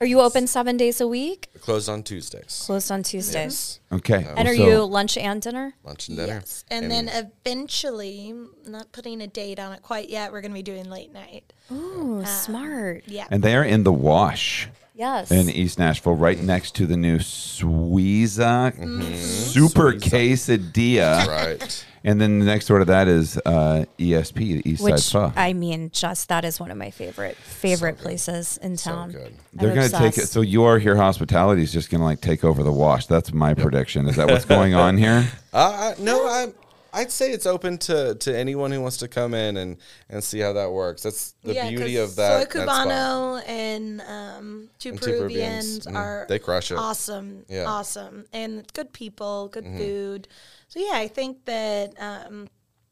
Are you open seven days a week?
Closed on Tuesdays.
Closed on Tuesdays.
Okay,
And are
so-
you lunch and dinner?
Lunch and dinner.
Yes. And, then eventually, not putting a date on it quite yet, we're going to be doing late night.
Ooh, smart.
Yeah.
And they are in the wash.
Yes.
in East Nashville, right next to the new Suiza Super Quesadilla.
right.
And then the next door to that is uh, ESP, the East
Which
Side Pho.
I mean, just that is one of my favorite favorite places in
So
town.
good.
They're going to take it. So you are here. Hospitality is just going to like take over the wash. That's my prediction. Is that what's going on here?
Uh, I, no, I, I'd say it's open to, to anyone who wants to come in and, and see how that works. That's the
yeah,
beauty of that.
Soy
that.
Cubano and um, two
And
Peruvians
Peruvians, mhm.
are
They crush it.
awesome,
Yeah. Mm-hmm.
awesome, and good people, good food. So yeah, I think that um,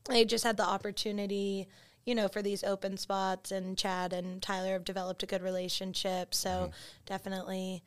they just had the opportunity, you know, for these open spots, and Chad and Tyler have developed a good relationship. So
Mm-hmm.
definitely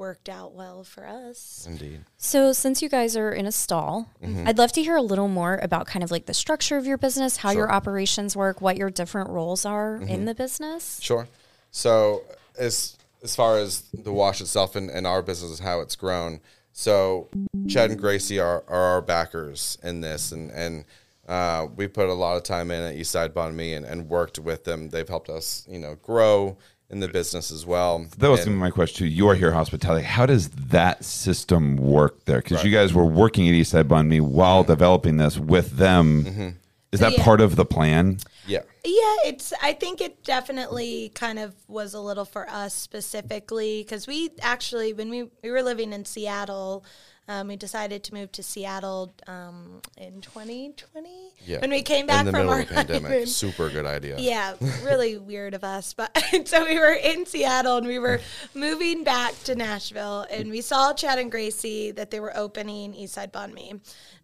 worked out well for us.
Indeed.
So, since you guys are in a stall,
Mm-hmm.
I'd love to hear a little more about kind of like the structure of your business, how your operations work, what your different roles are
Mm-hmm.
in the business.
Sure. So as as far as the wash itself and, and our business and how it's grown, so Chad and Gracie are, are our backers in this and and uh, we put a lot of time in at Eastside Banh Mi and, and worked with them. They've helped us, you know, grow in the business as well.
That was
And-
my question too. You are here hospitality. How does that system work there? Because you guys were working at East Side Banh Mi while developing this with them. Mm-hmm. Is that
Yeah.
part of the plan?
yeah.
Yeah, it's. I think it definitely kind of was a little for us specifically because we actually, when we we were living in Seattle, um, we decided to move to Seattle um, in 2020.
Yeah.
When we came back
in the
from
middle
our
of the pandemic.
honeymoon.
Super good idea.
Yeah, really weird of us. But so we were in Seattle and we were moving back to Nashville and we saw Chad and Gracie that they were opening Eastside Banh Mi.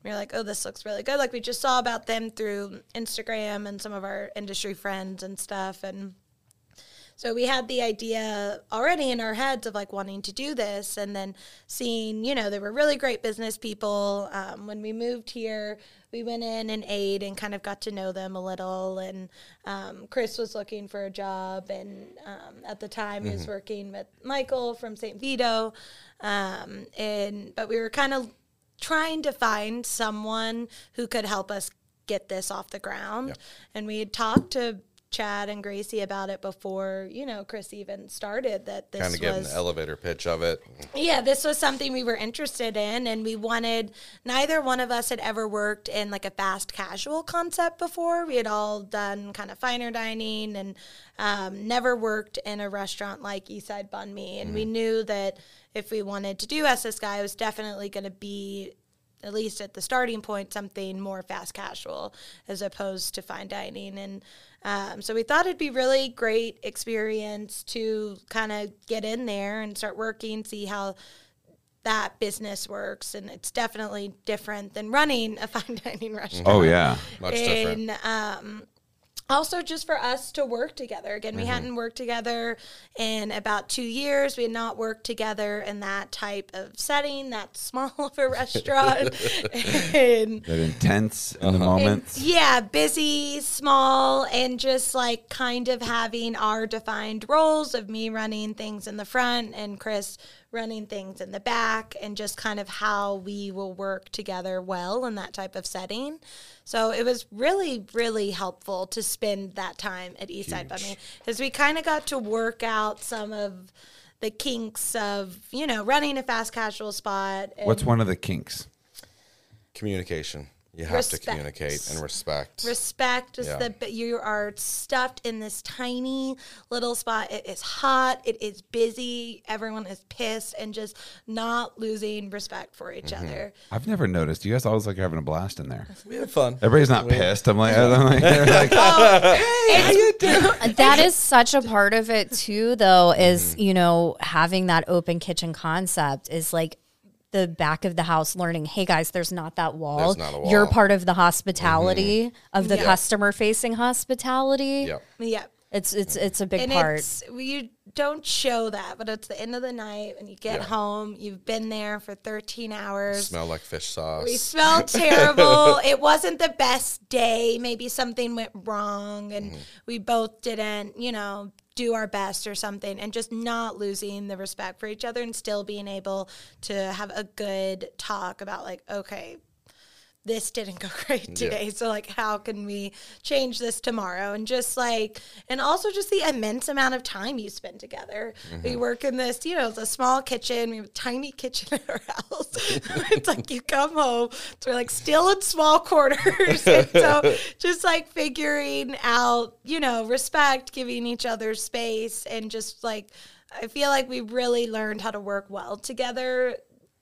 We were like, oh, this looks really good. Like we just saw about them through Instagram and some of our industry friends and stuff. And so we had the idea already in our heads of like wanting to do this, and then seeing, you know, they were really great business people. Um, when we moved here, we went in and ate and kind of got to know them a little. And um, Chris was looking for a job, and um, at the time he was working with Michael from St. Vito, um, and but we were kind of trying to find someone who could help us get this off the ground. And we had talked to Chad and Gracie about it before, you know, Chris even started that this
Kind of give an elevator pitch of it.
yeah, this was something we were interested in, and we wanted. Neither one of us had ever worked in like a fast casual concept before. We had all done kind of finer dining, and um, never worked in a restaurant like Eastside Banh Mi. And we knew that if we wanted to do SS Gai, it was definitely going to be at least at the starting point, something more fast casual as opposed to fine dining. And um, so we thought it'd be really great experience to kind of get in there and start working, see how that business works. And it's definitely different than running a fine dining restaurant.
Oh yeah.
Much different.
Um, also just for us to work together. Again, we
Mm-hmm.
hadn't worked together in about two years. We had not worked together in that type of setting, that small of a restaurant. and
That intense in the
Uh-huh.
moments.
yeah, busy, small, and just like kind of having our defined roles of me running things in the front and Chris running things in the back, and just kind of how we will work together well in that type of setting. So it was really, really helpful to spend that time at Eastside Banh Mi because we kind of got to work out some of the kinks of you know running a fast casual spot. and-
What's one of the kinks?
Communication. You have
Respect.
to communicate and respect.
respect is
Yeah.
the you are stuffed in this tiny little spot it is hot it is busy everyone is pissed and just not losing respect for each
Mm-hmm.
other
I've never noticed. You guys always like having a blast in there.
we have fun.
Everybody's not pissed. I'm like, I'm like, they're like
that is such a part of it too though is you know having that open kitchen concept is like the back of the house learning hey guys there's not that wall,
There's not a
you're part of the hospitality of the
Yeah.
customer facing hospitality
Yep.
yeah
it's it's it's a big
and
part
it's you don't show that but it's the end of the night when you get
Yeah.
home you've been there for 13 hours
Smell like fish sauce.
We smell terrible. it wasn't the best day. Maybe something went wrong and
Mm-hmm.
we both didn't, you know, do our best or something and just not losing the respect for each other and still being able to have a good talk about like, okay, this didn't go great today. So like how can we change this tomorrow? And just like and also just the immense amount of time you spend together. We mm-hmm. work in this, you know, it's a small kitchen. We have a tiny kitchen at our house. it's like you come home, so we're like still in small quarters. so just like figuring out, you know, respect, giving each other space and just like I feel like we really learned how to work well together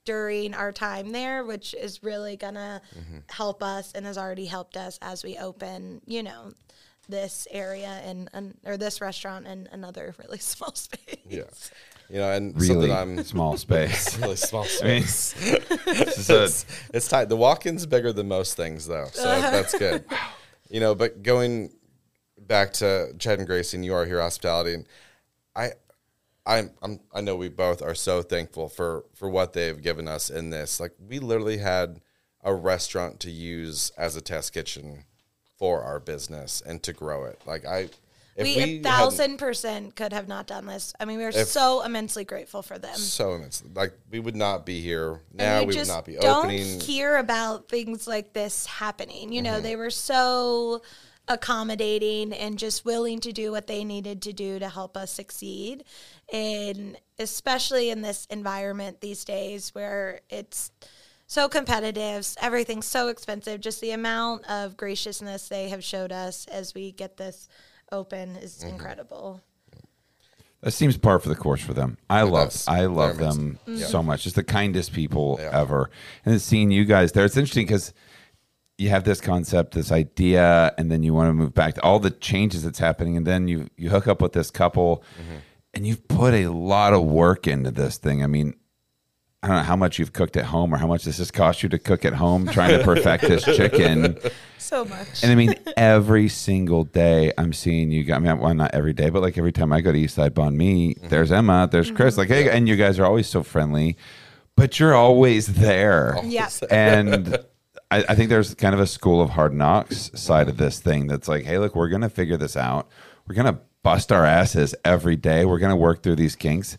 during our time there, which is really gonna mm-hmm. help us and has already helped us as we open, you know, this area and, and or this restaurant in another really small space.
yeah. You know, and
really
something I'm
small space.
really small space.
It's a-
it's, it's tight. The walk-in's bigger than most things, though, so that's good. You know, but going back to Chad and Gracie, and you are here hospitality, and I, I'm, I'm, I know we both are so thankful for for what they've given us in this. Like, we literally had a restaurant to use as a test kitchen for our business and to grow it. Like, I, if
we,
we,
a thousand percent could have not done this. I mean, we are so immensely grateful for them.
so immense, like we would not be here now. We would not be opening.
don't
opening.
hear about things like this happening. You
Mm-hmm.
know, they were so accommodating and just willing to do what they needed to do to help us succeed. And especially in this environment these days where it's so competitive, everything's so expensive, just the amount of graciousness they have showed us as we get this open is
Mm-hmm.
incredible.
That seems par for the course for them. I love,
does.
I love
Very much
them
so.
so much. Just the kindest people
Yeah.
ever. And then seeing you guys there, it's interesting because you have this concept, this idea, and then you want to move back to all the changes that's happening, and then you you hook up with this couple,
Mm-hmm.
and you've put a lot of work into this thing. I mean. I don't know how much you've cooked at home or how much this has cost you to cook at home trying to perfect this chicken.
So much.
And I mean, every single day I'm seeing you guys. I mean, well, not every day, but like every time I go to Eastside Banh Mi, there's Emma, there's Chris. Like, hey, and you guys are always so friendly, but you're always there.
Yeah.
And I, I think there's kind of a school of hard knocks side of this thing that's like, hey, look, we're going to figure this out. We're going to bust our asses every day. We're going to work through these kinks.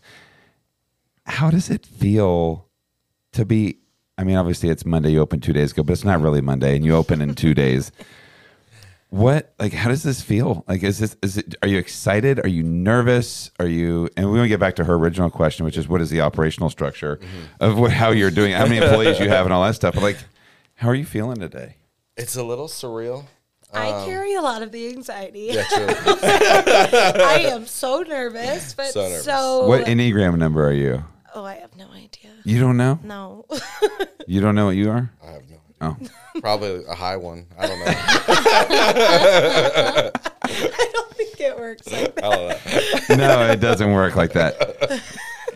How does it feel to be? I mean, obviously it's Monday. You open two days ago, but it's not really Monday, and you open in two days. What like? How does this feel? Like, is this? Is it? Are you excited? Are you nervous? Are you? And we want to get back to her original question, which is, what is the operational structure mm-hmm. of what, how you're doing? How many employees you have, and all that stuff. But like, how are you feeling today?
It's a little surreal.
I carry a lot of the anxiety.
Yeah, true.
I am so nervous, but
So
so.
What enneagram number are you?
Oh, I have no idea.
You don't know?
No.
You don't know what you are?
I have no.
Oh,
Probably a high one. I don't know.
I don't think it works like that.
I don't know.
no, it doesn't work like that.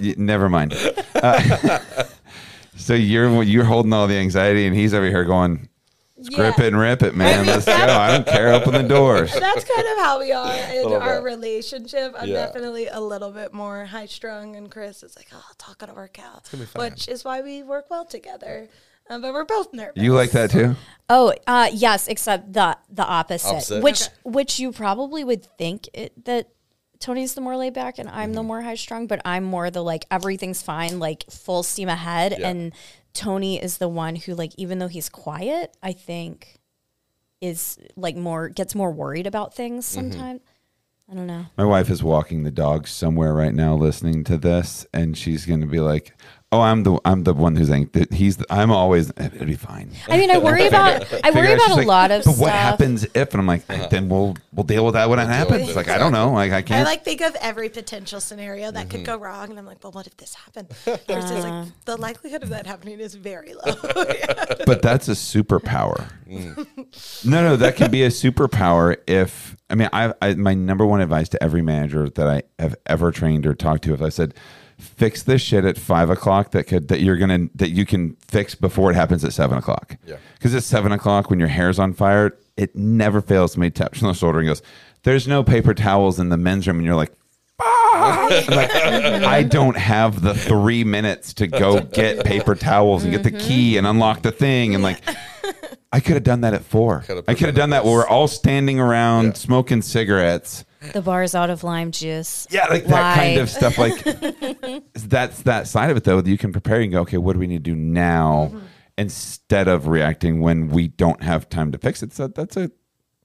Y- never mind. Uh, so you're you're holding all the anxiety, and he's over here going, "Grip
Yeah.
it and rip it, man. Let's go. I don't care. Open the doors."
That's kind of how we are in our
bit.
relationship. I'm
Yeah.
definitely a little bit more high strung, and Chris is like, "Oh, it's all gonna work out,"
gonna be fine.
which is why we work well together. Um, but we're both nervous.
You like that too?
Oh, uh, yes, except the the opposite,
Opposite.
which
Okay.
which you probably would think it, that Tony's the more laid back and I'm
Mm-hmm.
the more high strung, but I'm more the like everything's fine, like full steam ahead,
Yeah.
and Tony is the one who like even though he's quiet, I think is like more gets more worried about things
Mm-hmm.
sometimes. I don't know.
My wife is walking the dog somewhere right now, listening to this, and she's going to be like, "Oh, I'm the I'm the one who's saying that he's. The, I'm always. It'll be fine."
I mean, I worry about I worry
out- she's
about a
like,
lot of
But
stuff.
what happens if? And I'm like, then we'll we'll deal with that when it
deal with
happens.
it,
Like I don't know. Like I
I
can't.
I like think of every potential scenario that
Mm-hmm.
could go wrong, and I'm like, "Well, what if this happened?" Chris is like, "The likelihood of that happening is very low."
but that's a superpower.
Mm.
no, no, that can be a superpower if I mean, I, I my number one advice to every manager that I have ever trained or talked to, if I said, fix this shit at five o'clock that could that you're gonna that you can fix before it happens at seven o'clock.
Yeah.
because at seven o'clock when your hair's on fire, it never fails to me taps you on the shoulder and goes, "There's no paper towels in the men's room," and you're like. I'm like, I don't have the three minutes to go get paper towels and get the mm-hmm. key and unlock the thing. And like, I could have done that at 4
Coulda
I could have done that while we're all standing around
Yeah.
smoking cigarettes.
The bar's out of lime juice.
Yeah, like that kind of stuff. Like, that's that side of it, though. that You can prepare and go, okay, what do we need to do now mm-hmm. instead of reacting when we don't have time to fix it? So that's a,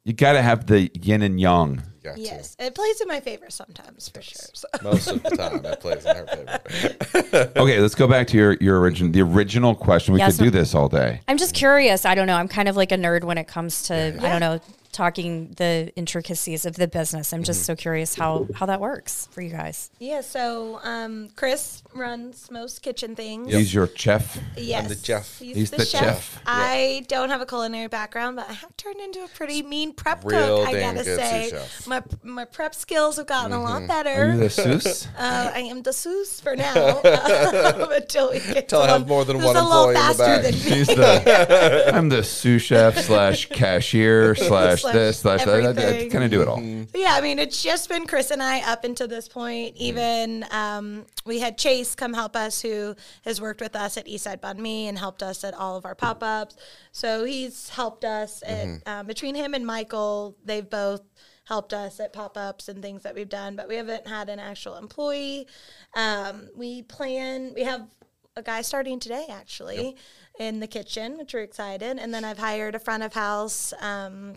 you got to have the yin and yang.
You got to.
yes, it plays in my favor sometimes, for sure. So.
Most of the time, it plays in her favor.
Okay, let's go back to your, your original, the original question. We
Yes,
could do this all day.
I'm just curious. I don't know. I'm kind of like a nerd when it comes to I don't know talking the intricacies of the business. I'm
Mm-hmm.
just so curious how how that works for you guys.
Yeah, so um, Chris runs most kitchen things.
He's your chef.
Yes,
the chef.
He's,
He's
the,
the
chef.
chef.
I don't have a culinary background, but I have turned into a pretty mean prep
Real
cook. I gotta say,
chef.
my my prep skills have gotten a lot
Are you
better.
the sous?
Uh, I am the sous for now um, until we get
Till I
to
have
one
more than
who's
one
a
employee in the back.
than me.
He's the I'm the sous chef slash cashier slash
Slash
this slash that. I,
everything.
kind of do it all.
So, yeah, I mean, it's just been Chris and I up until this point. Even um, we had Chase come help us, who has worked with us at Eastside Banh Mi and helped us at all of our pop ups. So he's helped us at, um, between him and Michael, they've both helped us at pop ups and things that we've done, but we haven't had an actual employee. Um, we plan, we have a guy starting today actually in the kitchen, which we're excited. And then I've hired a front of house. Um,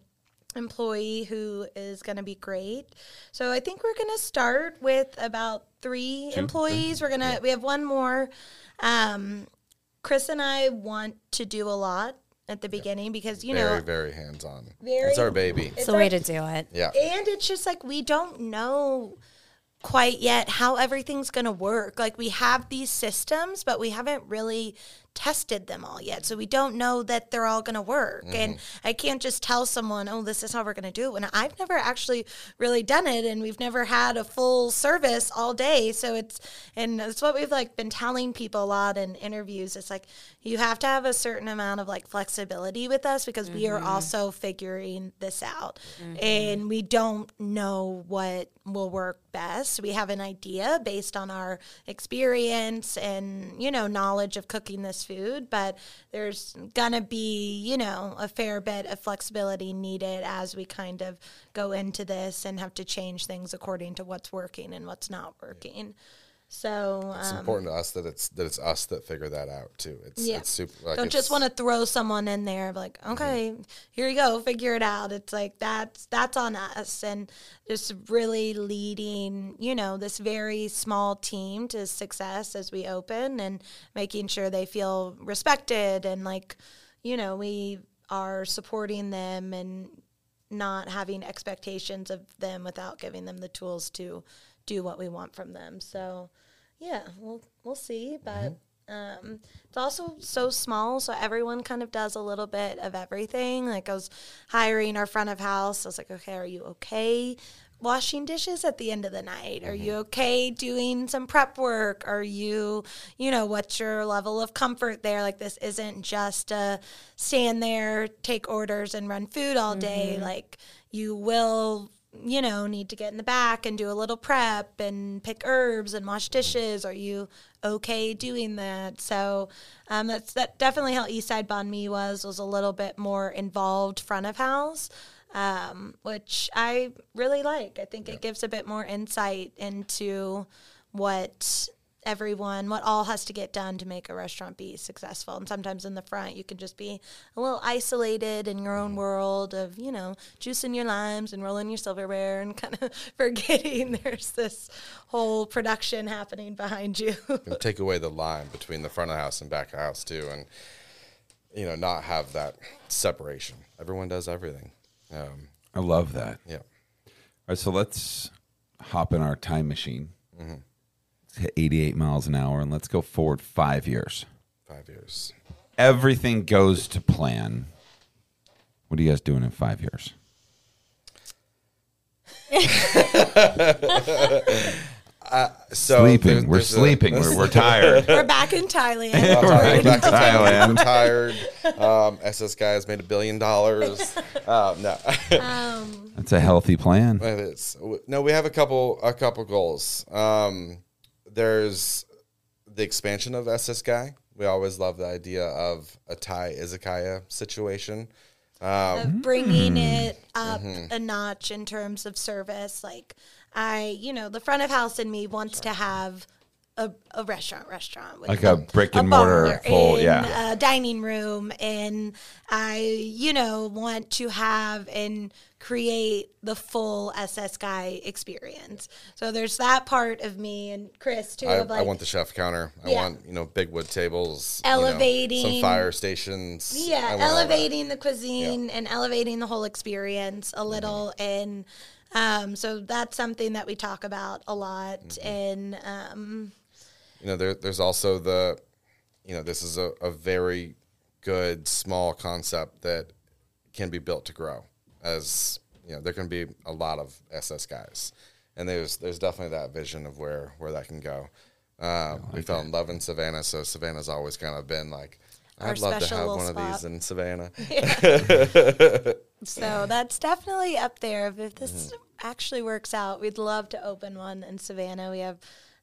employee who is going to be great. So I think we're going to start with about three employees. We're going to we have one more. Um, Chris and I want to do a lot at the beginning because you
very,
know
very hands on. It's our baby.
It's
It's
the way to do it.
Yeah.
and it's just like we don't know quite yet how everything's going to work. Like we have these systems, but we haven't really tested them all yet. So we don't know that they're all going to work. Mm-hmm. And I can't just tell someone, "Oh, this is how we're going to do it." When I've never actually really done it and we've never had a full service all day. So it's and it's what we've like been telling people a lot in interviews. It's like you have to have a certain amount of like flexibility with us because we are mm-hmm. also figuring this out. Mm-hmm. And we don't know what will work best. We have an idea based on our experience and, you know, knowledge of cooking this food, but there's gonna be, you know, a fair bit of flexibility needed as we kind of go into this and have to change things according to what's working and what's not working. So
It's
um,
important to us that it's that it's us that figure that out too. It's
yeah.
it's super. Like
Don't just want to throw someone in there like, okay, here you go, figure it out. It's like that's that's on us and just really leading, you know, this very small team to success as we open and making sure they feel respected and like, you know, we are supporting them and not having expectations of them without giving them the tools to do what we want from them. So yeah, we'll we'll see, mm-hmm. but. Um, it's also so small, so everyone kind of does a little bit of everything. Like I was hiring our front of house. I was like, okay, are you okay washing dishes at the end of the night? Are you mm-hmm. okay doing some prep work? Are you, you know, what's your level of comfort there? Like this isn't just a stand there, take orders, and run food all day. Mm-hmm. Like you will you know, need to get in the back and do a little prep and pick herbs and wash dishes. Are you okay doing that? So um, that's that definitely how Eastside Banh Mi was was a little bit more involved front of house, um, which I really like. I think it gives a bit more insight into what everyone what all has to get done to make a restaurant be successful and sometimes in the front you can just be a little isolated in your own world of you know juicing your limes and rolling your silverware and kind of forgetting there's this whole production happening behind you
and take away the line between the front of the house and back of house too, and you know not have that separation. Everyone does everything. Um,
I love that.
yeah,
All right, so let's hop in our time machine. Let's hit 88 miles an hour and let's go forward five years.
five years.
Everything goes to plan. What are you guys doing in five years?
So
sleeping.
there's-
we're
there's a-
sleeping. we're, we're tired.
we're back in thailand
Right,
back to
Thailand.
Retired. Um, SS Gai has made a billion dollars. Um, no,
That's a healthy plan.
It is. No, we have a couple a couple goals. Um, there's the expansion of SS Gai. We always love the idea of a Thai izakaya situation. Um,
of bringing it up a notch in terms of service. Like I, you know, the front of house in me wants to have a, a restaurant, restaurant with
Like a brick and mortar full-
in
yeah.
a dining room, and I, you know, want to have and create the full SS Gai experience. So there's that part of me and Chris too.
I,
of like,
I want the chef counter. I
Yeah.
want you know big wood tables, you know,
Elevating-
some fire stations.
Yeah
want all that.
elevating the cuisine and elevating the whole experience a little and um, so that's something that we talk about a lot and um,
You know, there, there's also the, you know, this is a, a very good small concept that can be built to grow. As you know, there can be a lot of SS Gais, and there's there's definitely that vision of where where that can go. Um, we fell in love in Savannah, so Savannah's always kind of been like,
Our
I'd love to have
little
one of these in Savannah.
so that's definitely up there if this
Mm-hmm.
actually works out we'd love to open one in savannah we have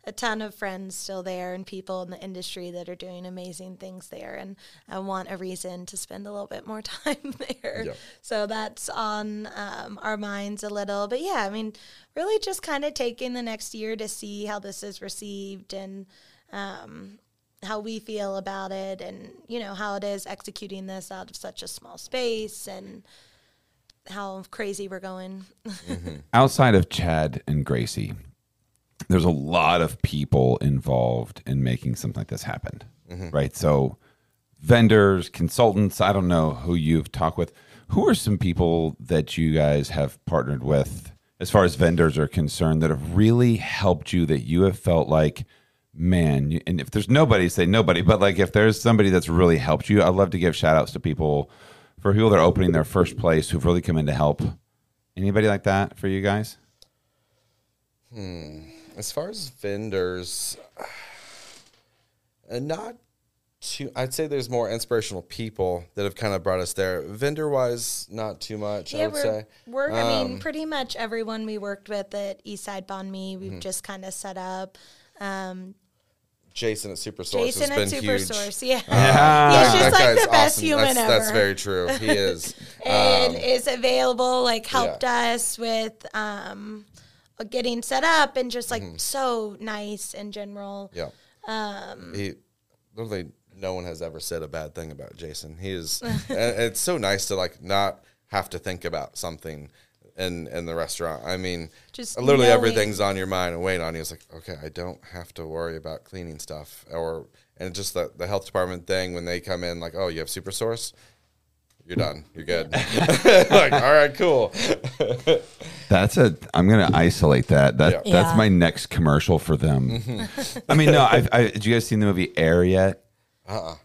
a ton of friends still there and people in the industry that are doing amazing things there and i want a reason to spend a little bit more time there.
Yep.
so that's on um, our minds a little. But yeah i mean really just kind of taking the next year to see how this is received and um, how we feel about it and you know how it is executing this out of such a small space and how crazy we're going.
Outside of Chad and Gracie, there's a lot of people involved in making something like this happen, mm-hmm. right? So, vendors, consultants, I don't know who you've talked with. Who are some people that you guys have partnered with as far as vendors are concerned that have really helped you that you have felt like, man, and if there's nobody, say nobody, but like if there's somebody that's really helped you, I'd love to give shout outs to people for people that are opening their first place who've really come in to help. Anybody like that for you guys? Hmm.
As far as vendors, and not too, I'd say there's more inspirational people that have kind of brought us there. Vendor wise, not too much. I would
we're,
say.
we're i
Um,
mean pretty much everyone we worked with at eastside banh mi we've
Mm-hmm.
just kind of set up um,
Jason at Super Source
jason
has
at
been
supersource
huge.
yeah
Yeah.
he's just
That
like
guy's
the best
awesome.
human
that's,
ever
That's very true. He is.
and
Um,
is available like helped
Yeah.
us with um, getting set up and just like
Mm-hmm.
so nice in general
yeah.
Um,
he literally no one has ever said a bad thing about Jason. He is. it's so nice to like not have to think about something. In, in the restaurant, I mean,
Just
literally
knowing-
everything's on your mind and waiting on you. It's like, okay, I don't have to worry about cleaning stuff, or and just the the health department thing when they come in, like, oh, you have super source. You're done. You're good. like, all right, cool.
That's a. I'm gonna isolate that. That
Yeah.
that's
Yeah.
my next commercial for them. Mm-hmm. I mean, no. I, I did you guys seen the movie Air yet? Uh.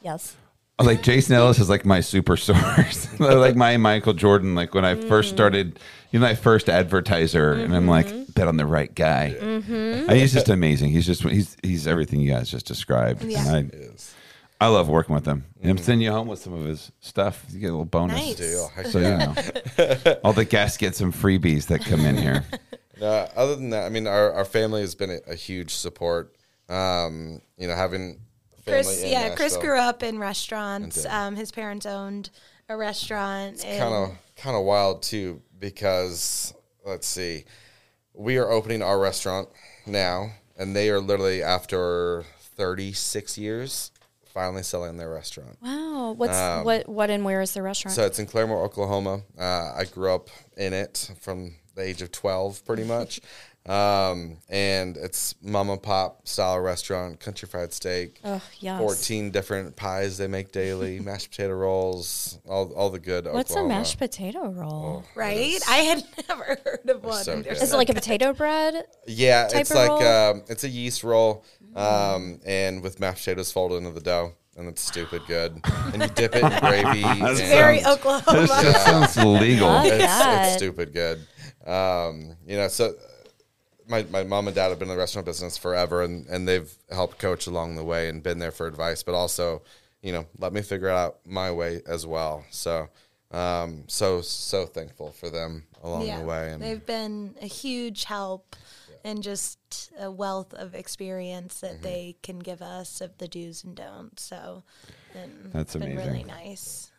Yes.
Oh, like Jason Ellis is like my super source, like my Michael Jordan. Like when I first mm. started, you know, my first advertiser, and I'm like, mm-hmm. bet on the right guy. And mm-hmm. he's just amazing. He's just he's he's everything you guys just described.
Yeah.
And I, I love working with him. And I'm sending you home with some of his stuff. You get a little bonus.
Nice.
Deal.
So you know, all the guests get some freebies that come in here.
No, other than that, I mean, our, our family has been a, a huge support. Um, you know, having family
Chris,
in
yeah, Chris grew up in restaurants. Um, his parents owned a restaurant. and
kind of kind of wild too because let's see we are opening our restaurant now and they are literally after 36 years finally selling their restaurant
Wow. What's what what and where is the restaurant?
so it's in claremore oklahoma uh, i grew up in it from the age of 12 pretty much um, and it's mom and pop style restaurant country fried steak
oh, yes.
14 different pies they make daily mashed potato rolls all, all the good
What's
Oklahoma.
a mashed potato roll?
right. I had never heard of one.
so
Is it like a potato bread?
Yeah,
type
it's
of
like
roll?
um, it's a yeast roll, um, and with mashed potatoes folded into the dough, and it's stupid good. and you dip it in gravy. and
very
sounds-
Oklahoma.
That sounds legal.
Love
it's, it's stupid good. Um, you know, so my, my mom and dad have been in the restaurant business forever, and, and they've helped coach along the way and been there for advice, but also, you know, let me figure out my way as well. So, um, so so thankful for them along the way. And
they've been a huge help and just a wealth of experience that
Mm-hmm.
they can give us of the do's and don'ts. So and
That's
it's been really
amazing.
nice.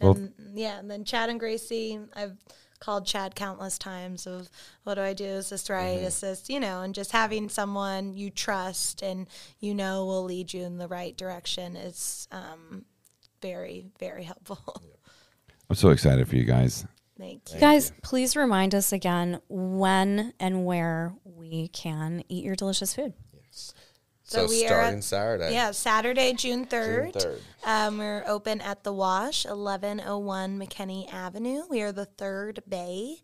Well-
And yeah, and then Chad and Gracie, I've called Chad countless times of what do I do? Is this right?
Mm-hmm.
Is this, you know, and just having someone you trust and you know will lead you in the right direction is um, very, very helpful.
I'm so excited for you guys.
Thank you.
Guys, please remind us again when and where we can eat your delicious food.
so,
So we are
starting
at-
Saturday.
Yeah, Saturday, June 3rd.
June 3rd.
Um, we're open at the Wash, 1101 McKinney Avenue. We are the third bay.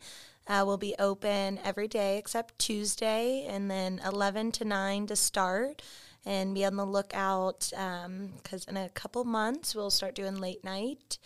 Uh, we'll be open every day except Tuesday, and then 11 to 9 to start. And be on the lookout because in a couple months we'll start doing late night,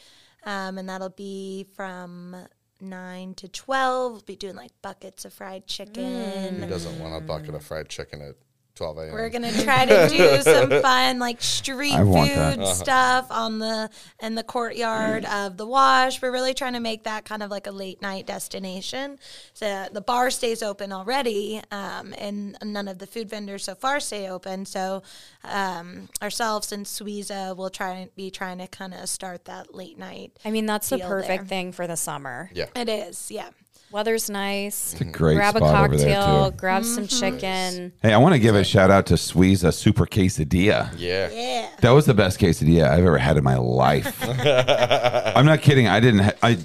um, and that'll be from 9 to 12. We'll be doing like buckets of fried chicken.
Who doesn't want a bucket of fried chicken at 12 a.m.?
We're gonna try to do some fun like street food.
Uh-huh.
stuff on the in the courtyard of the wash. We're really trying to make that kind of like a late night destination. So the bar stays open already, um, and none of the food vendors so far stay open. So um, ourselves and Suiza will try and be trying to kind of start that late night.
I mean, that's the perfect
there.
thing for the summer.
yeah.
It is, yeah.
Weather's nice.
It's a great
Grab a
spot over there
cocktail,
too.
grab
Mm-hmm.
some chicken.
Hey, I want to give a shout out to Squeeze a Super Quesadilla.
Yeah.
Yeah.
That was the best quesadilla I've ever had in my life. I'm not kidding. I didn't. Ha- I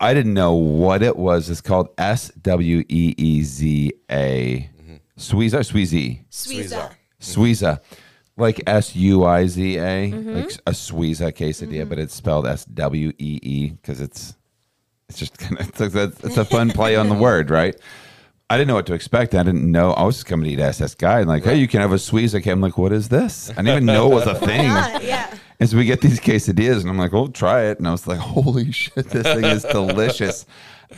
I didn't know what it was. It's called S W E E Z A. Squeeze or Squeezy.
Suiza.
Squeeza. Like S U I Z A. Mm-hmm. Like a Squeeza quesadilla, mm-hmm. but it's spelled S W E E because it's it's just kind of it's, like it's a fun play on the word, right? I didn't know what to expect. I didn't know. I was just coming to eat SS Gai and like, hey, you can have a squeeze. Okay, I'm like, what is this? I didn't even know it was a thing.
Yeah, yeah.
And so we get these quesadillas, and I'm like, "Well, try it." And I was like, "Holy shit, this thing is delicious!"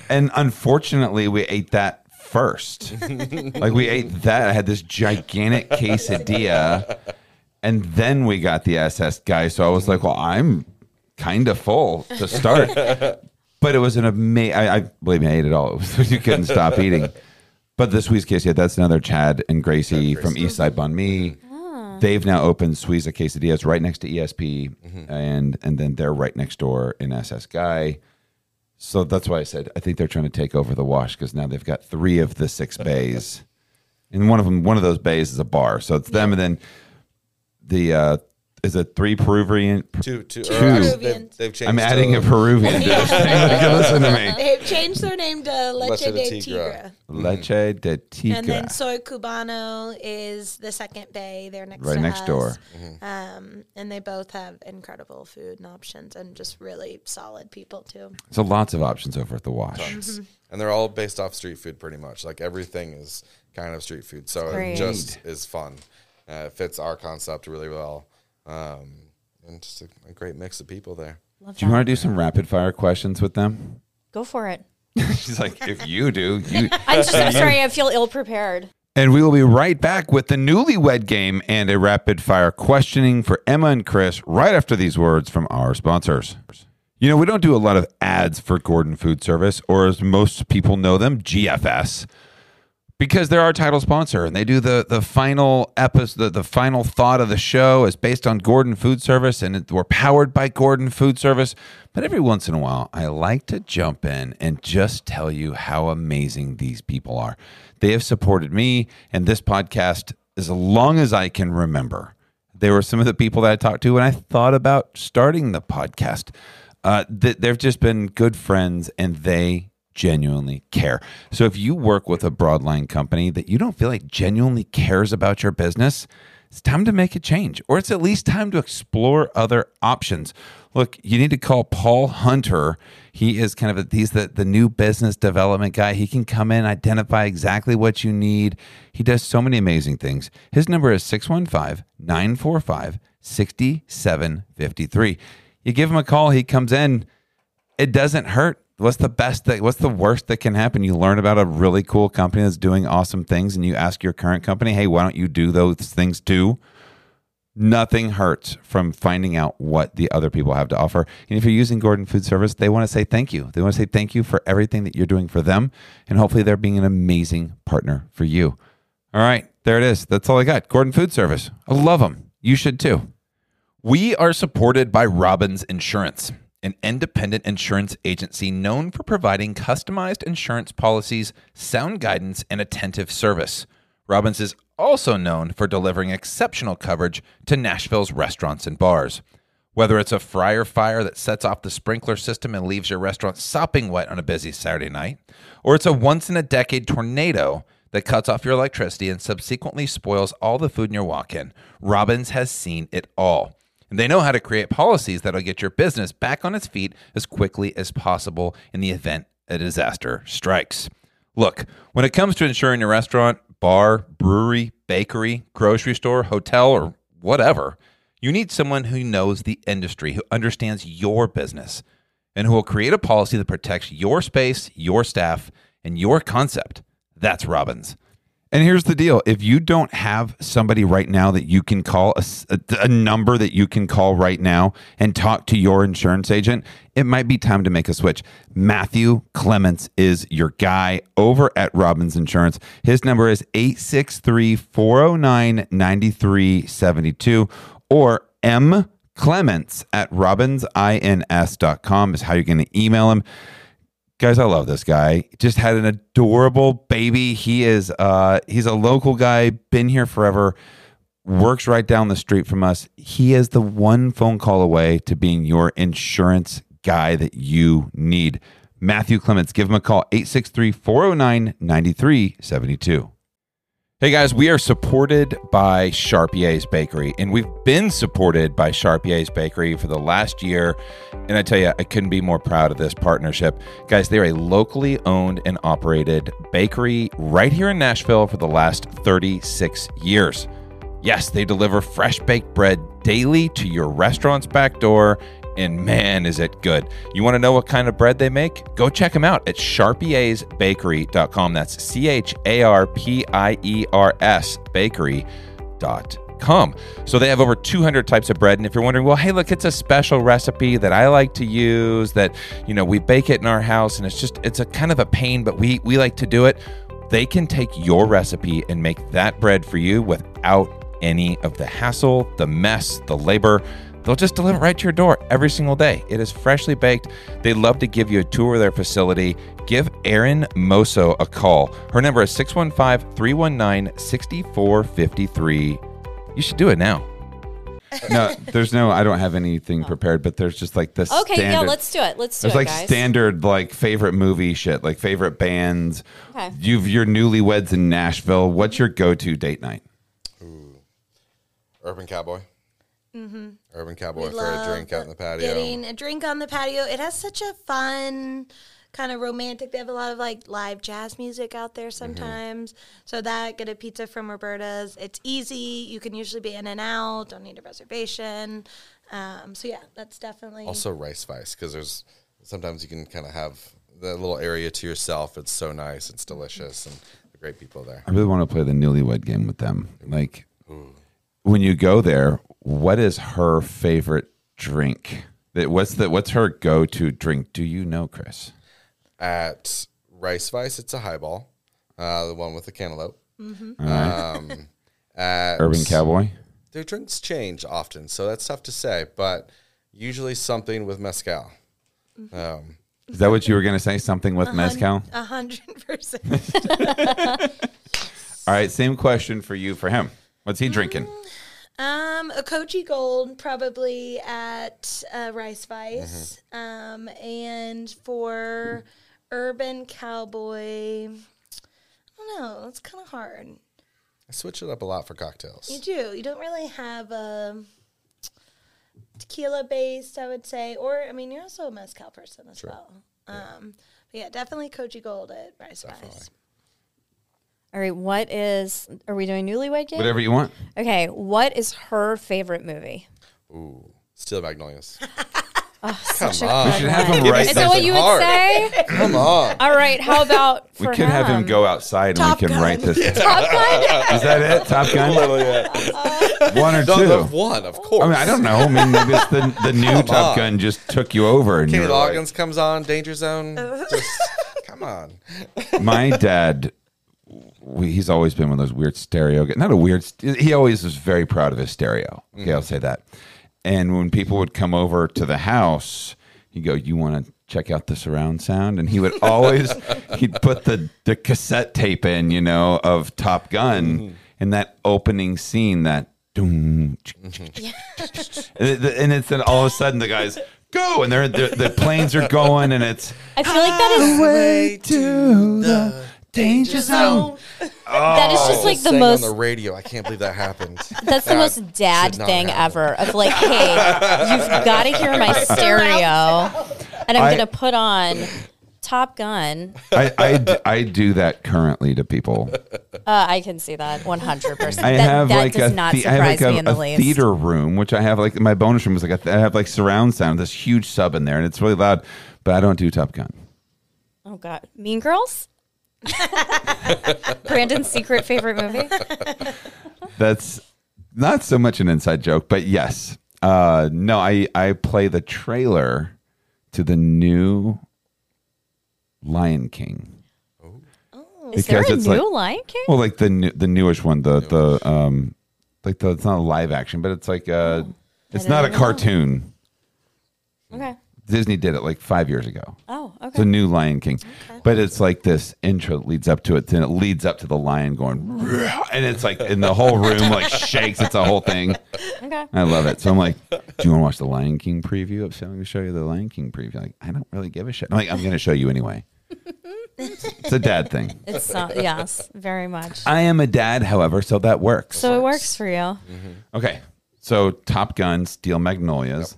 And unfortunately, we ate that first. like we ate that. I had this gigantic quesadilla, and then we got the SS Gai. So I was like, "Well, I'm kind of full to start." But it was an amazing. I, I believe me, I ate it all. You couldn't stop eating. But the Squeeze Quesadilla, that's another Chad and Gracie from East Side Banh Mi. They've now opened Suiza Quesadillas right next to ESP, and and then they're right next door in SS Gai. So that's why I said I think they're trying to take over the wash because now they've got three of the six bays, and one of them, one of those bays is a bar. So it's them, and then the uh, is it three Peruvian?
Two, two,
Two
or actually,
Peruvians.
They've, they've changed.
I'm adding
to
a Peruvian. to this thing. Listen to me.
They've changed their name to Leche,
Leche de
de
Tigra.
Tigra.
Leche de Tigre.
And then Soy Cubano is the second bay. They're next
Right
to
next
us.
door.
Um, and they both have incredible food and options and just really solid people too.
So lots of options over at the Wash.
and they're all based off street food pretty much like everything is kind of street food so
great.
it just is fun uh, it fits our concept really well um, and just a, a great mix of people there
Love
Do you want to do some rapid fire questions with them?
Go for it.
She's like, if you do, you.
I'm, just, I'm sorry. I feel ill prepared.
And we will be right back with the newlywed game and a rapid fire questioning for Emma and Chris right after these words from our sponsors. You know, we don't do a lot of ads for Gordon Food Service, or as most people know them, GFS, because they're our title sponsor and they do the the final episode, the, the final thought of the show is based on Gordon Food Service, and it, we're powered by Gordon Food Service. But every once in a while, I like to jump in and just tell you how amazing these people are. They have supported me and this podcast as long as I can remember. They were some of the people that I talked to when I thought about starting the podcast. Uh, th- they've just been good friends and they genuinely care. So if you work with a broadline company that you don't feel like genuinely cares about your business, it's time to make a change, or it's at least time to explore other options. Look, you need to call Paul Hunter. He is kind of a, he's the, the new business development guy. He can come in, identify exactly what you need. He does so many amazing things. His number is 615 945 6753. You give him a call, he comes in. It doesn't hurt. What's the best that what's the worst that can happen? You learn about a really cool company that's doing awesome things and you ask your current company, "Hey, why don't you do those things too?" Nothing hurts from finding out what the other people have to offer. And if you're using Gordon Food Service, they want to say thank you. They want to say thank you for everything that you're doing for them and hopefully they're being an amazing partner for you. All right, there it is. That's all I got. Gordon Food Service. I love them. You should too. We are supported by Robbins Insurance, an independent insurance agency known for providing customized insurance policies, sound guidance, and attentive service. Robbins is also known for delivering exceptional coverage to Nashville's restaurants and bars. Whether it's a fryer fire that sets off the sprinkler system and leaves your restaurant sopping wet on a busy Saturday night, or it's a once in a decade tornado that cuts off your electricity and subsequently spoils all the food in your walk in, Robbins has seen it all. And they know how to create policies that'll get your business back on its feet as quickly as possible in the event a disaster strikes. Look, when it comes to insuring your restaurant, bar, brewery, bakery, grocery store, hotel, or whatever, you need someone who knows the industry, who understands your business, and who will create a policy that protects your space, your staff, and your concept. That's Robbins. And here's the deal if you don't have somebody right now that you can call, a number that you can call right now and talk to your insurance agent, it might be time to make a switch. Matthew Clements is your guy over at Robbins Insurance. His number is 863 409 9372 or M Clements at robbinsins.com is how you're going to email him guys i love this guy. Just had an adorable baby. He is uh he's a local guy been here forever works right down the street from us. He is the one phone call away to being your insurance guy that you need. Matthew clements give him a call 863-409-9372 Hey guys, we are supported by Charpier's Bakery, and we've been supported by Charpier's Bakery for the last year. And I tell you, I couldn't be more proud of this partnership. Guys, they're a locally owned and operated bakery right here in Nashville for the last 36 years. Yes, they deliver fresh baked bread daily to your restaurant's back door, and man, is it good. You want to know what kind of bread they make? Go check them out at charpiersbakery.com. That's C H A R P I E R S bakery.com. So they have over 200 types of bread. And if you're wondering, well, hey, look, it's a special recipe that I like to use that, you know, we bake it in our house and it's just, it's a kind of a pain, but we, we like to do it. They can take your recipe and make that bread for you without any of the hassle, the mess, the labor. They'll just deliver it right to your door every single day. It is freshly baked. They love to give you a tour of their facility. Give Erin Moso a call. Her number is 615 319 6453. You should do it now. no, there's no. I don't have anything oh. prepared, but there's just like this.
Okay,
standard,
yeah, let's do it. Let's do
There's
it,
like
guys.
standard like favorite movie shit, like favorite bands.
Okay.
You've your newlyweds in Nashville. What's your go-to date night?
Urban Cowboy. Mm-hmm. Urban Cowboy
We
for a drink out in the patio.
Getting a drink on the patio. It has such a fun, kind of romantic. They have a lot of like live jazz music out there sometimes. So that get a pizza from Roberta's. It's easy. You can usually be in and out. Don't need a reservation. Um, so yeah, that's definitely
Also rice vice because there's sometimes you can kind of have the little area to yourself. It's so nice. It's delicious and the great people there.
I really want to play the newlywed game with them. Like when you go there, what is her favorite drink? What's the what's her go-to drink? Do you know, Chris?
At Rice Vice, it's a highball, uh, the one with the cantaloupe.
Mm-hmm.
Um, at
Urban Cowboy.
Their drinks change often, so that's tough to say, but usually something with mezcal.
Mm-hmm.
Um,
Is that what you were going to say? Something with mezcal?
a hundred percent.
All right, same question for you for him. What's he drinking?
Um, a Kochi Gold probably at uh, Rice Vice.
Mm-hmm.
Um, and for Urban Cowboy, I don't know. It's kind of hard.
I switch it up a lot for cocktails.
You do. You don't really have a tequila based, I would say, or I mean, you're also a mezcal person as well. Um, but yeah, definitely Kochi Gold at Rice Vice.
All right, what is? Are we doing newlywed game?
Whatever you want.
Okay, what is her favorite movie?
Ooh, Steel Magnolias.
Oh, such a
on.
good
We should have
one.
him write
Is that what
something
you would
hard.
say?
Come on.
All right, how about
We
for
could have him go outside and
Top
we can
Gun.
write this.
Top Gun?
Is that it? Top Gun? Uh-huh. One or
No,
two?
one, of course.
I mean, I don't know. I mean, maybe it's the, the new
Come
Top
on.
Gun just took you over. And
Kenny
you were like-
Loggins comes on, Danger Zone. Just come on.
my dad we, he's always been one of those weird stereo not a weird he always was very proud of his stereo. Okay mm-hmm. i'll say that. And when people would come over to the house he'd go you want to check out the surround sound? And he would always he'd put the the cassette tape in you know of top gun mm-hmm. and that opening scene that doom, mm-hmm. and, and it's then all of a sudden the guys go and they're, they're the planes are going and it's
I feel like that is
Way
to the danger zone
that is just like the most
on the radio. I can't believe that happened.
That's the most dad thing
happen.
ever. Of like, hey, you've got to hear my stereo, and I'm
I-
gonna put on Top Gun.
I I do that currently to people.
Uh, I can see that 100. percent
I
That,
have
that
like
does
a,
not
the-
surprise
like a,
me in the
a
least.
theater room, which I have like my bonus room is like a, I have like surround sound, this huge sub in there, and it's really loud. But I don't do Top Gun.
Oh God, Mean Girls. Brandon's secret favorite movie.
That's not so much an inside joke, but yes. Uh, no, I I play the trailer to the new Lion King.
Oh, Is there a new
like-
Lion King?
Well, like the new, the newish one, the the um, like the it's not a live action, but it's like uh, it's
didn't
a
know.
cartoon.
okay.
Disney did it like five years ago.
Oh, okay.
It's a new Lion King, but it's like this intro that leads up to it. Then it leads up to the lion going, and it's like, and the whole room like shakes. It's a whole thing.
Okay.
I love it. So I'm like, do you want to watch the Lion King preview? I'm going to show you the Lion King preview. Like, I don't really give a shit. I'm like, I'm going to show you anyway. it's a dad thing.
It's not. Yes, very much.
I am a dad, however, so that works.
So it works for you. Mm-hmm.
Okay. So Top Gun, Steel Magnolias.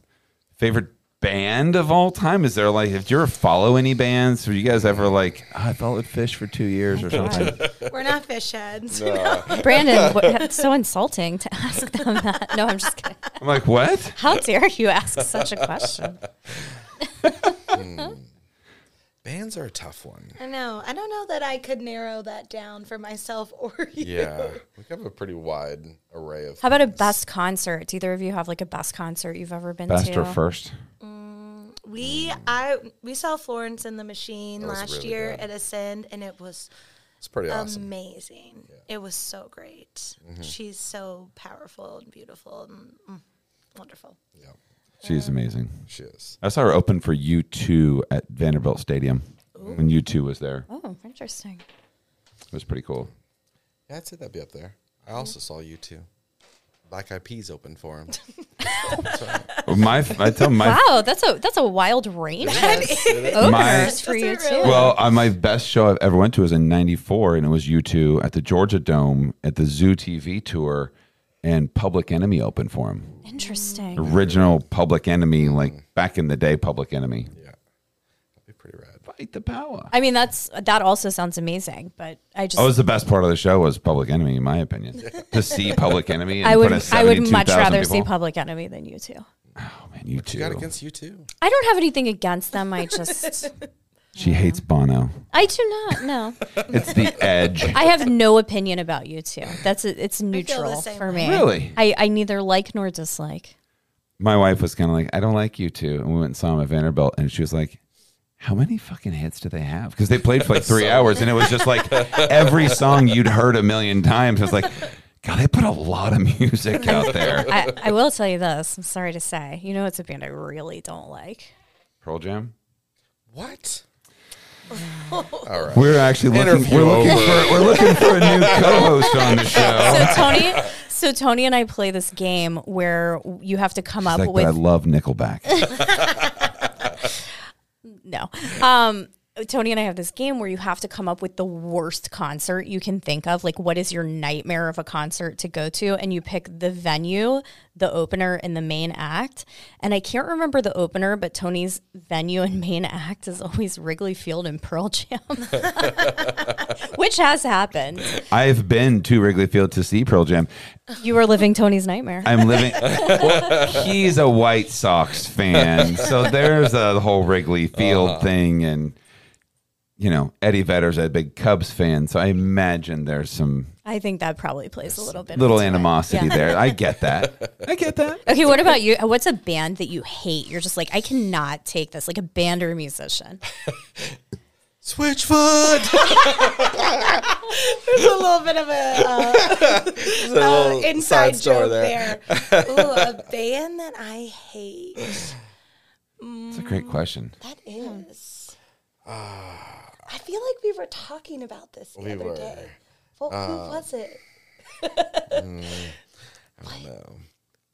Favorite band of all time? Is there like, if you ever follow any bands? Were you guys ever like, ah, "Oh, I followed Phish for two years or something?
We're not fish heads.
Brandon, what, it's so insulting to ask them that. No, I'm just kidding.
I'm like, what?
How dare you ask such a question? Hmm.
Bands are a tough one.
I know. I don't know that I could narrow that down for myself or you.
Yeah, we have a pretty wide array of.
How about a
things.
best concert? Do either of you have like a best concert you've ever been to
Best
to?
or first?
We I we saw Florence and the Machine last
really
year
good.
at Ascend, and it was
It's pretty awesome.
amazing. It was so great.
Mm-hmm.
She's so powerful and beautiful and mm, wonderful.
yeah,
She's amazing.
she is.
I saw her open for U2 at Vanderbilt Stadium when U2 was there.
Oh, interesting.
It was pretty cool.
Yeah, I'd say that'd be up there. I also saw U2. Black Eyed Peas opened for him.
My, I tell my
Wow, that's a that's a wild range of openers for
U2.
Well, uh, my best show I've ever went to was in '94, and it was U2 at the Georgia Dome at the Zoo TV tour, and Public Enemy opened for him.
Interesting.
Original Public Enemy, like back in the day, Public Enemy.
Yeah, that'd be pretty rad.
Fight the power.
I mean, that's that also sounds amazing, but I just oh,
That was the best part of the show was Public Enemy, in my opinion. to see Public Enemy, and
I would
put a
I would much rather
people.
see Public Enemy than you two.
Oh man, you
You got against U2.
I don't have anything against them. I just
She hates Bono.
I do not. No,
It's the edge.
I have no opinion about U2. That's a, it's neutral
same
for me.
Really?
I, I neither like nor dislike.
My wife was kind of like, I don't like U2, and we went and saw him at Vanderbilt, and she was like. How many fucking hits do they have? Because they played for like three hours, and it was just like every song you'd heard a million times. It was like, God, they put a lot of music out there.
I, I will tell you this. I'm sorry to say. You know, it's a band I really don't like.
Pearl Jam.
What? All right.
We're actually looking.
Interview
We're looking
over.
for. We're looking for a new co-host on the show.
So Tony, so Tony and I play this game where you have to come up
Like, but
with
I love Nickelback.
no. Um, Tony and I have this game where you have to come up with the worst concert you can think of. Like, what is your nightmare of a concert to go to? And you pick the venue, the opener, and the main act. And I can't remember the opener, but Tony's venue and main act is always Wrigley Field and Pearl Jam, which has happened.
I've been to Wrigley Field to see Pearl Jam.
You are living Tony's nightmare.
I'm living. well, he's a White Sox fan, so there's a whole Wrigley Field uh-huh. thing, and you know Eddie Vedder's a big Cubs fan, so I imagine there's some
I think that probably plays a little bit.
little animosity
Yeah.
there. I get that. I get that.
Okay, what about you? What's a band that you hate? You're just like, I cannot take this, like a band or a musician.
Switchfoot.
There's a little bit of a uh,
There's a
uh,
little
inside
side
joke
there.
there. Ooh, a band that I hate.
It's a great question.
That is. I feel like we were talking about this the
We
other
were.
day. Well, who was it?
I don't know.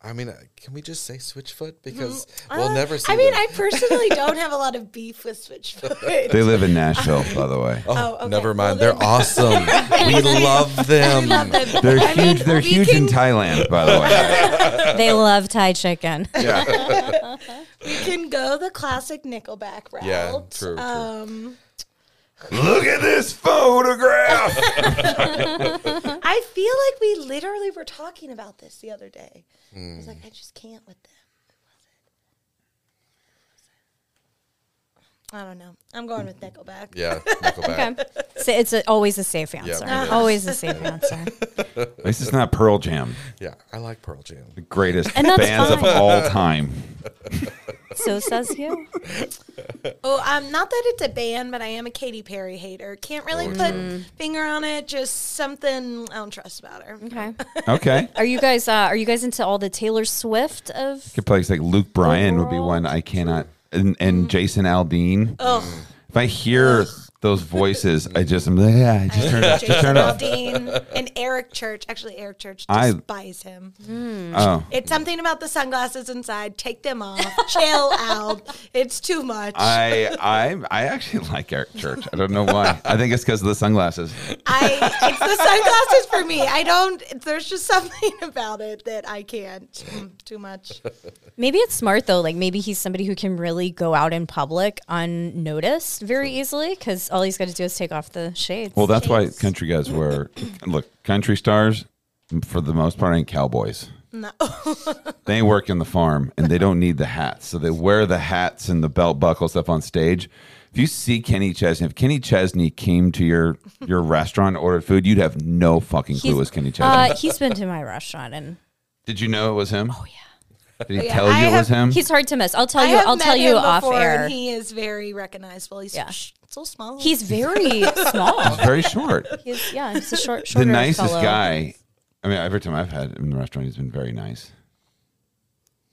I mean, uh, can we just say Switchfoot because we'll
Uh,
never see.
I mean,
them.
I personally don't have a lot of beef with Switchfoot.
They live in Nashville, by the way.
Oh,
Oh, okay.
never mind.
Well,
They're awesome. we love them.
Love them.
They're
I mean,
huge. They're
we
huge in Thailand, by the way.
they love Thai chicken. Yeah.
we can go the classic Nickelback route.
Yeah, true, true.
Um,
Look at this photograph.
I feel like we literally were talking about this the other day. I
Hmm.
was like, I just can't with them. I don't know. I'm going with Nickelback.
Yeah, Nickelback.
Okay. So it's a, always a safe answer.
it is.
always a safe answer.
At least it's not Pearl Jam,
Yeah, I like Pearl Jam.
the greatest
And that's
bands of all time.
So says you.
Oh, um, not that it's a band, but I am a Katy Perry hater. Can't really put finger on it. Just something I don't trust about her.
Okay.
Okay.
Are you guys uh, are you guys into all the Taylor Swift of
Could play like Luke Bryan would be one I cannot, and, and mm. Jason Aldean. If I hear those voices, I just I'm like, yeah, just turn it up, just
Jason
turn it up.
Aldean and Eric Church. Actually, Eric Church
I-
despise him.
Oh,
It's something about the sunglasses inside. Take them off. Chill out. It's too much.
I I I actually like Eric Church. I don't know why. I think it's because of the sunglasses.
I it's the sunglasses for me. I don't. There's just something about it that I can't. Mm, Too much.
Maybe it's smart though. Like maybe he's somebody who can really go out in public unnoticed very easily because all he's got to do is take off the shades.
Well, that's why country guys wear. Look, country stars, for the most part, ain't cowboys.
No.
They ain't working the farm, and they don't need the hats, so they wear the hats and the belt buckle stuff on stage. If you see Kenny Chesney, if Kenny Chesney came to your your restaurant and ordered food, you'd have no fucking clue it was Kenny Chesney.
uh, he's been to my restaurant and
Did you know it was him? Oh
yeah.
Did he
Yeah,
tell you
I
it was him?
he's hard to miss. I'll tell
I
you. I'll tell you off
before,
air.
And he is very recognizable. He's
Yeah.
Sh- so small.
He's very small.
He's very short.
He's yeah. He's a short,
short.
the
nicest
fellow.
guy. I mean, every time I've had him in the restaurant, he's been very nice.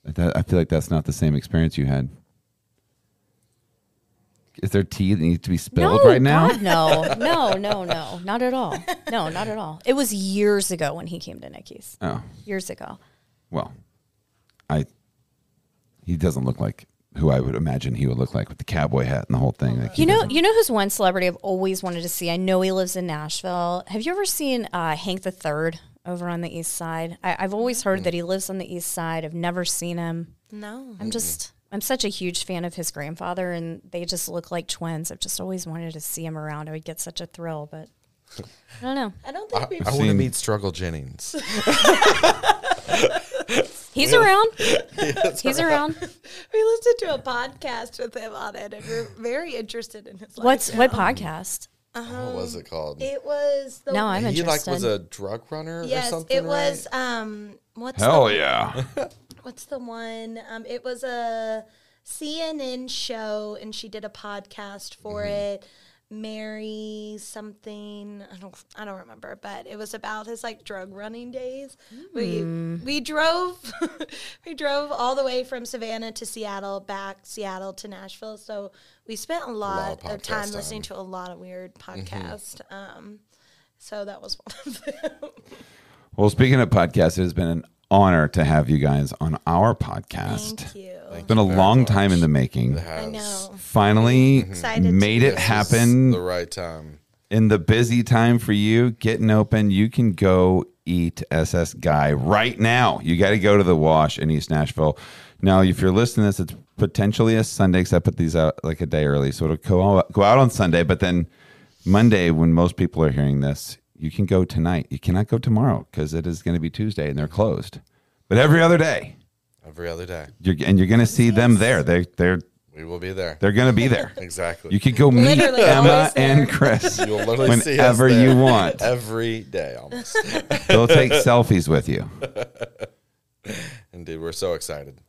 But That, I feel like that's not the same experience you had. Is there tea that needs to be spilled
No,
right now?
God, no, no, no, no, not at all. No, not at all. It was years ago when he came to Nikki's.
Oh,
Years ago.
well, I he doesn't look like who I would imagine he would look like with the cowboy hat and the whole thing. Like,
You know,
doesn't-
you know who's one celebrity I've always wanted to see. I know he lives in Nashville. Have you ever seen uh, Hank the Third over on the East Side? I, I've always heard that he lives on the East Side. I've never seen him.
No.
I'm just, I'm such a huge fan of his grandfather, and they just look like twins. I've just always wanted to see him around. I would get such a thrill, but I don't know.
I don't think we've
I want to meet Struggle Jennings.
He's around. He's around.
we listened to a podcast with him on it, and we're very interested in his life.
What's what
now.
podcast?
what was it called?
It was the
No, I'm
he
interested.
like was a drug runner or
yes,
something.
it was.
right?
Um, what's
hell
the,
yeah.
What's the one? Um, it was a CNN show, and she did a podcast for
Mm-hmm.
it. Mary something I don't I don't remember, but it was about his like drug running days. We we drove we drove all the way from Savannah to Seattle, back Seattle to Nashville. So we spent a lot,
of
of time
podcast
listening to a lot of weird podcasts. Um, so that was one of them.
Well, speaking of podcasts, it has been an honor to have you guys on our podcast.
Thank you.
It's been a long time in the making.
I
Has
know.
Finally made it
this.
happen
the right time.
in the busy time for you getting open. You can go eat SS Gai right now. You got to go to the Wash in East Nashville. Now, if you're listening to this, it's potentially a Sunday because I put these out like a day early, so it'll go out on Sunday. But then Monday, when most people are hearing this, you can go tonight. You cannot go tomorrow because it is going to be Tuesday and they're closed. But every other day,
Every other day,
you're, and you're going to see them there. They they're
we will be there.
they're going to be there.
Exactly.
You could go meet
Literally
Emma and Chris
You'll literally see
whenever you want.
every day almost.
They'll take selfies with you.
Indeed, we're so excited.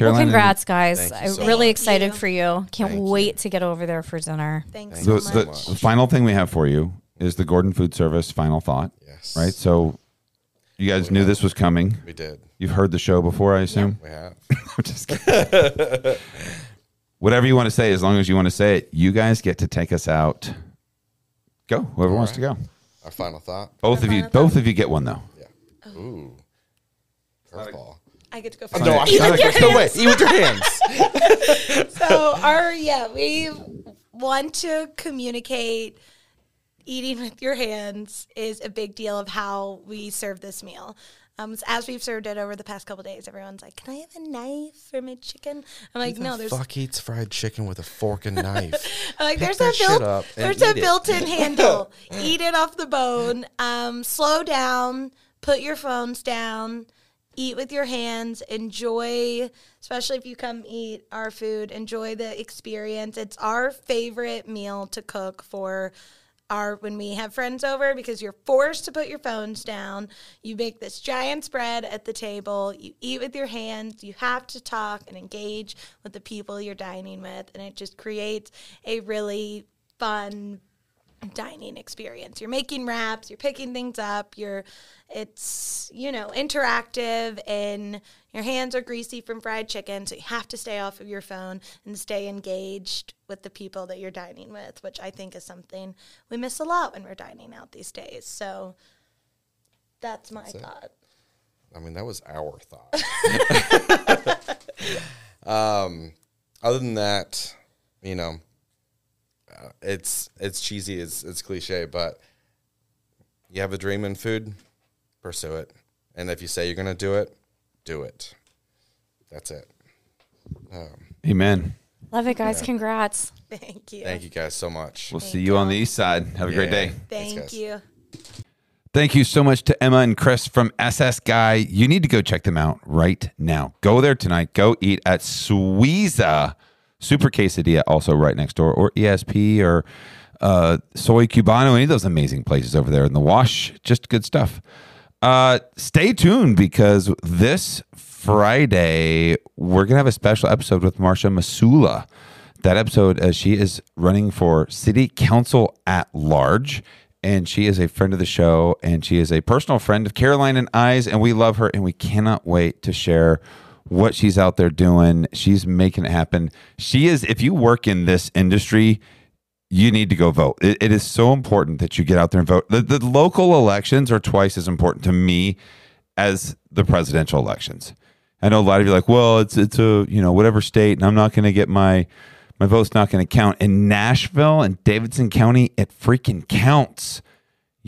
Well, congrats, guys! I'm
so
really
much.
excited
you.
for you. Can't
Thank
wait to get over there for dinner.
Thanks
The,
so
the,
much.
the final thing we have for you is the Gordon Food Service final thought.
Yes.
Right. So you guys knew this was coming.
We did.
You've heard the show before, I assume.
We have.
I'm just kidding. Whatever you want to say, as long as you want to say it, you guys get to take us out. Go. Whoever wants to go.
Our final thought.
Both of you.
final
Both of you get one though.
Yeah. Ooh. Curveball.
I get to go oh, first.
No, I'm not going to wait. Eat with your hands.
so our yeah, we want to communicate eating with your hands is a big deal of how we serve this meal. Um, so as we've served it over the past couple days, everyone's like, "Can I have a knife for my chicken?" I'm like, "No, there's
fuck eats fried chicken with a fork and knife.
I'm like
Pick
there's a built there's a built-in handle. eat it off the bone. Um, slow down. Put your phones down. Eat with your hands. Enjoy, especially if you come eat our food. Enjoy the experience. It's our favorite meal to cook for our when we have friends over because you're forced to put your phones down. You make this giant spread at the table. You eat with your hands. You have to talk and engage with the people you're dining with, and it just creates a really fun dining experience. You're making wraps, you're picking things up, you're it's, you know, interactive and your hands are greasy from fried chicken, so you have to stay off of your phone and stay engaged with the people that you're dining with, which I think is something we miss a lot when we're dining out these days. So that's my thought.
I mean, that was our thought. um, other than that, you know, it's it's cheesy, it's it's cliche, but you have a dream in food, pursue it, and if you say you're gonna do it, do it. That's it. Um,
Amen.
Love it, guys! Congrats.
Thank you.
thank you guys so much.
We'll see you on the east side. Have a great day.
Thank
guys.
you.
Thank you so much to Emma and Chris from SS Gai. You need to go check them out right now. Go there tonight. Go eat at Suiza Super Quesadilla, also right next door, or ESP or uh, Soy Cubano, any of those amazing places over there in the wash. Just good stuff. Uh, stay tuned because this Friday, we're going to have a special episode with Marcia Masulla. That episode, uh, she is running for city council at large and she is a friend of the show and she is a personal friend of Caroline and I's and we love her and we cannot wait to share what she's out there doing. She's making it happen. She is if you work in this industry, you need to go vote. It, it is so important that you get out there and vote. The, the local elections are twice as important to me as the presidential elections. I know a lot of you are like, well, it's it's a you know whatever state, and I'm not going to get my my vote's not going to count. In Nashville and Davidson County, it freaking counts.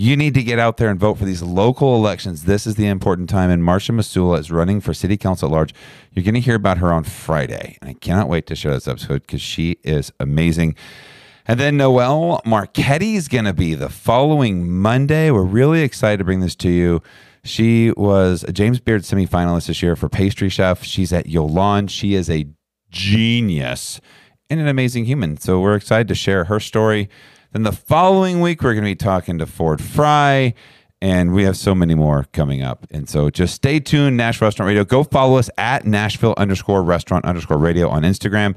You need to get out there and vote for these local elections. This is the important time. And Marcia Masulla is running for city council at large. You're going to hear about her on Friday. And I cannot wait to share this episode because she is amazing. And then Noelle Marchetti is going to be the following Monday. We're really excited to bring this to you. She was a James Beard semifinalist this year for Pastry Chef. She's at Yolan. She is a genius and an amazing human. So we're excited to share her story then the following week, we're going to be talking to Ford Fry, and we have so many more coming up. And so just stay tuned, Nashville Restaurant Radio. Go follow us at Nashville underscore restaurant underscore radio on Instagram.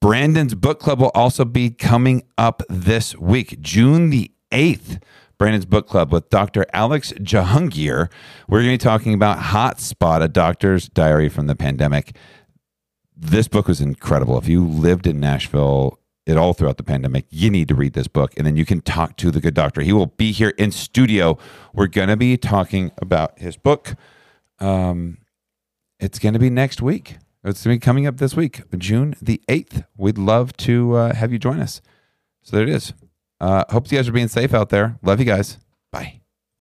Brandon's book club will also be coming up this week, June the 8th. Brandon's Book Club with Dr. Alex Jahangir. We're going to be talking about Hotspot, a doctor's diary from the pandemic. This book was incredible. If you lived in Nashville it all throughout the pandemic, you need to read this book and then you can talk to the good doctor. He will be here in studio. We're going to be talking about his book. Um, it's going to be next week. It's going to be coming up this week, June the 8th. We'd love to uh, have you join us. So there it is. Uh, hope you guys are being safe out there. Love you guys. Bye.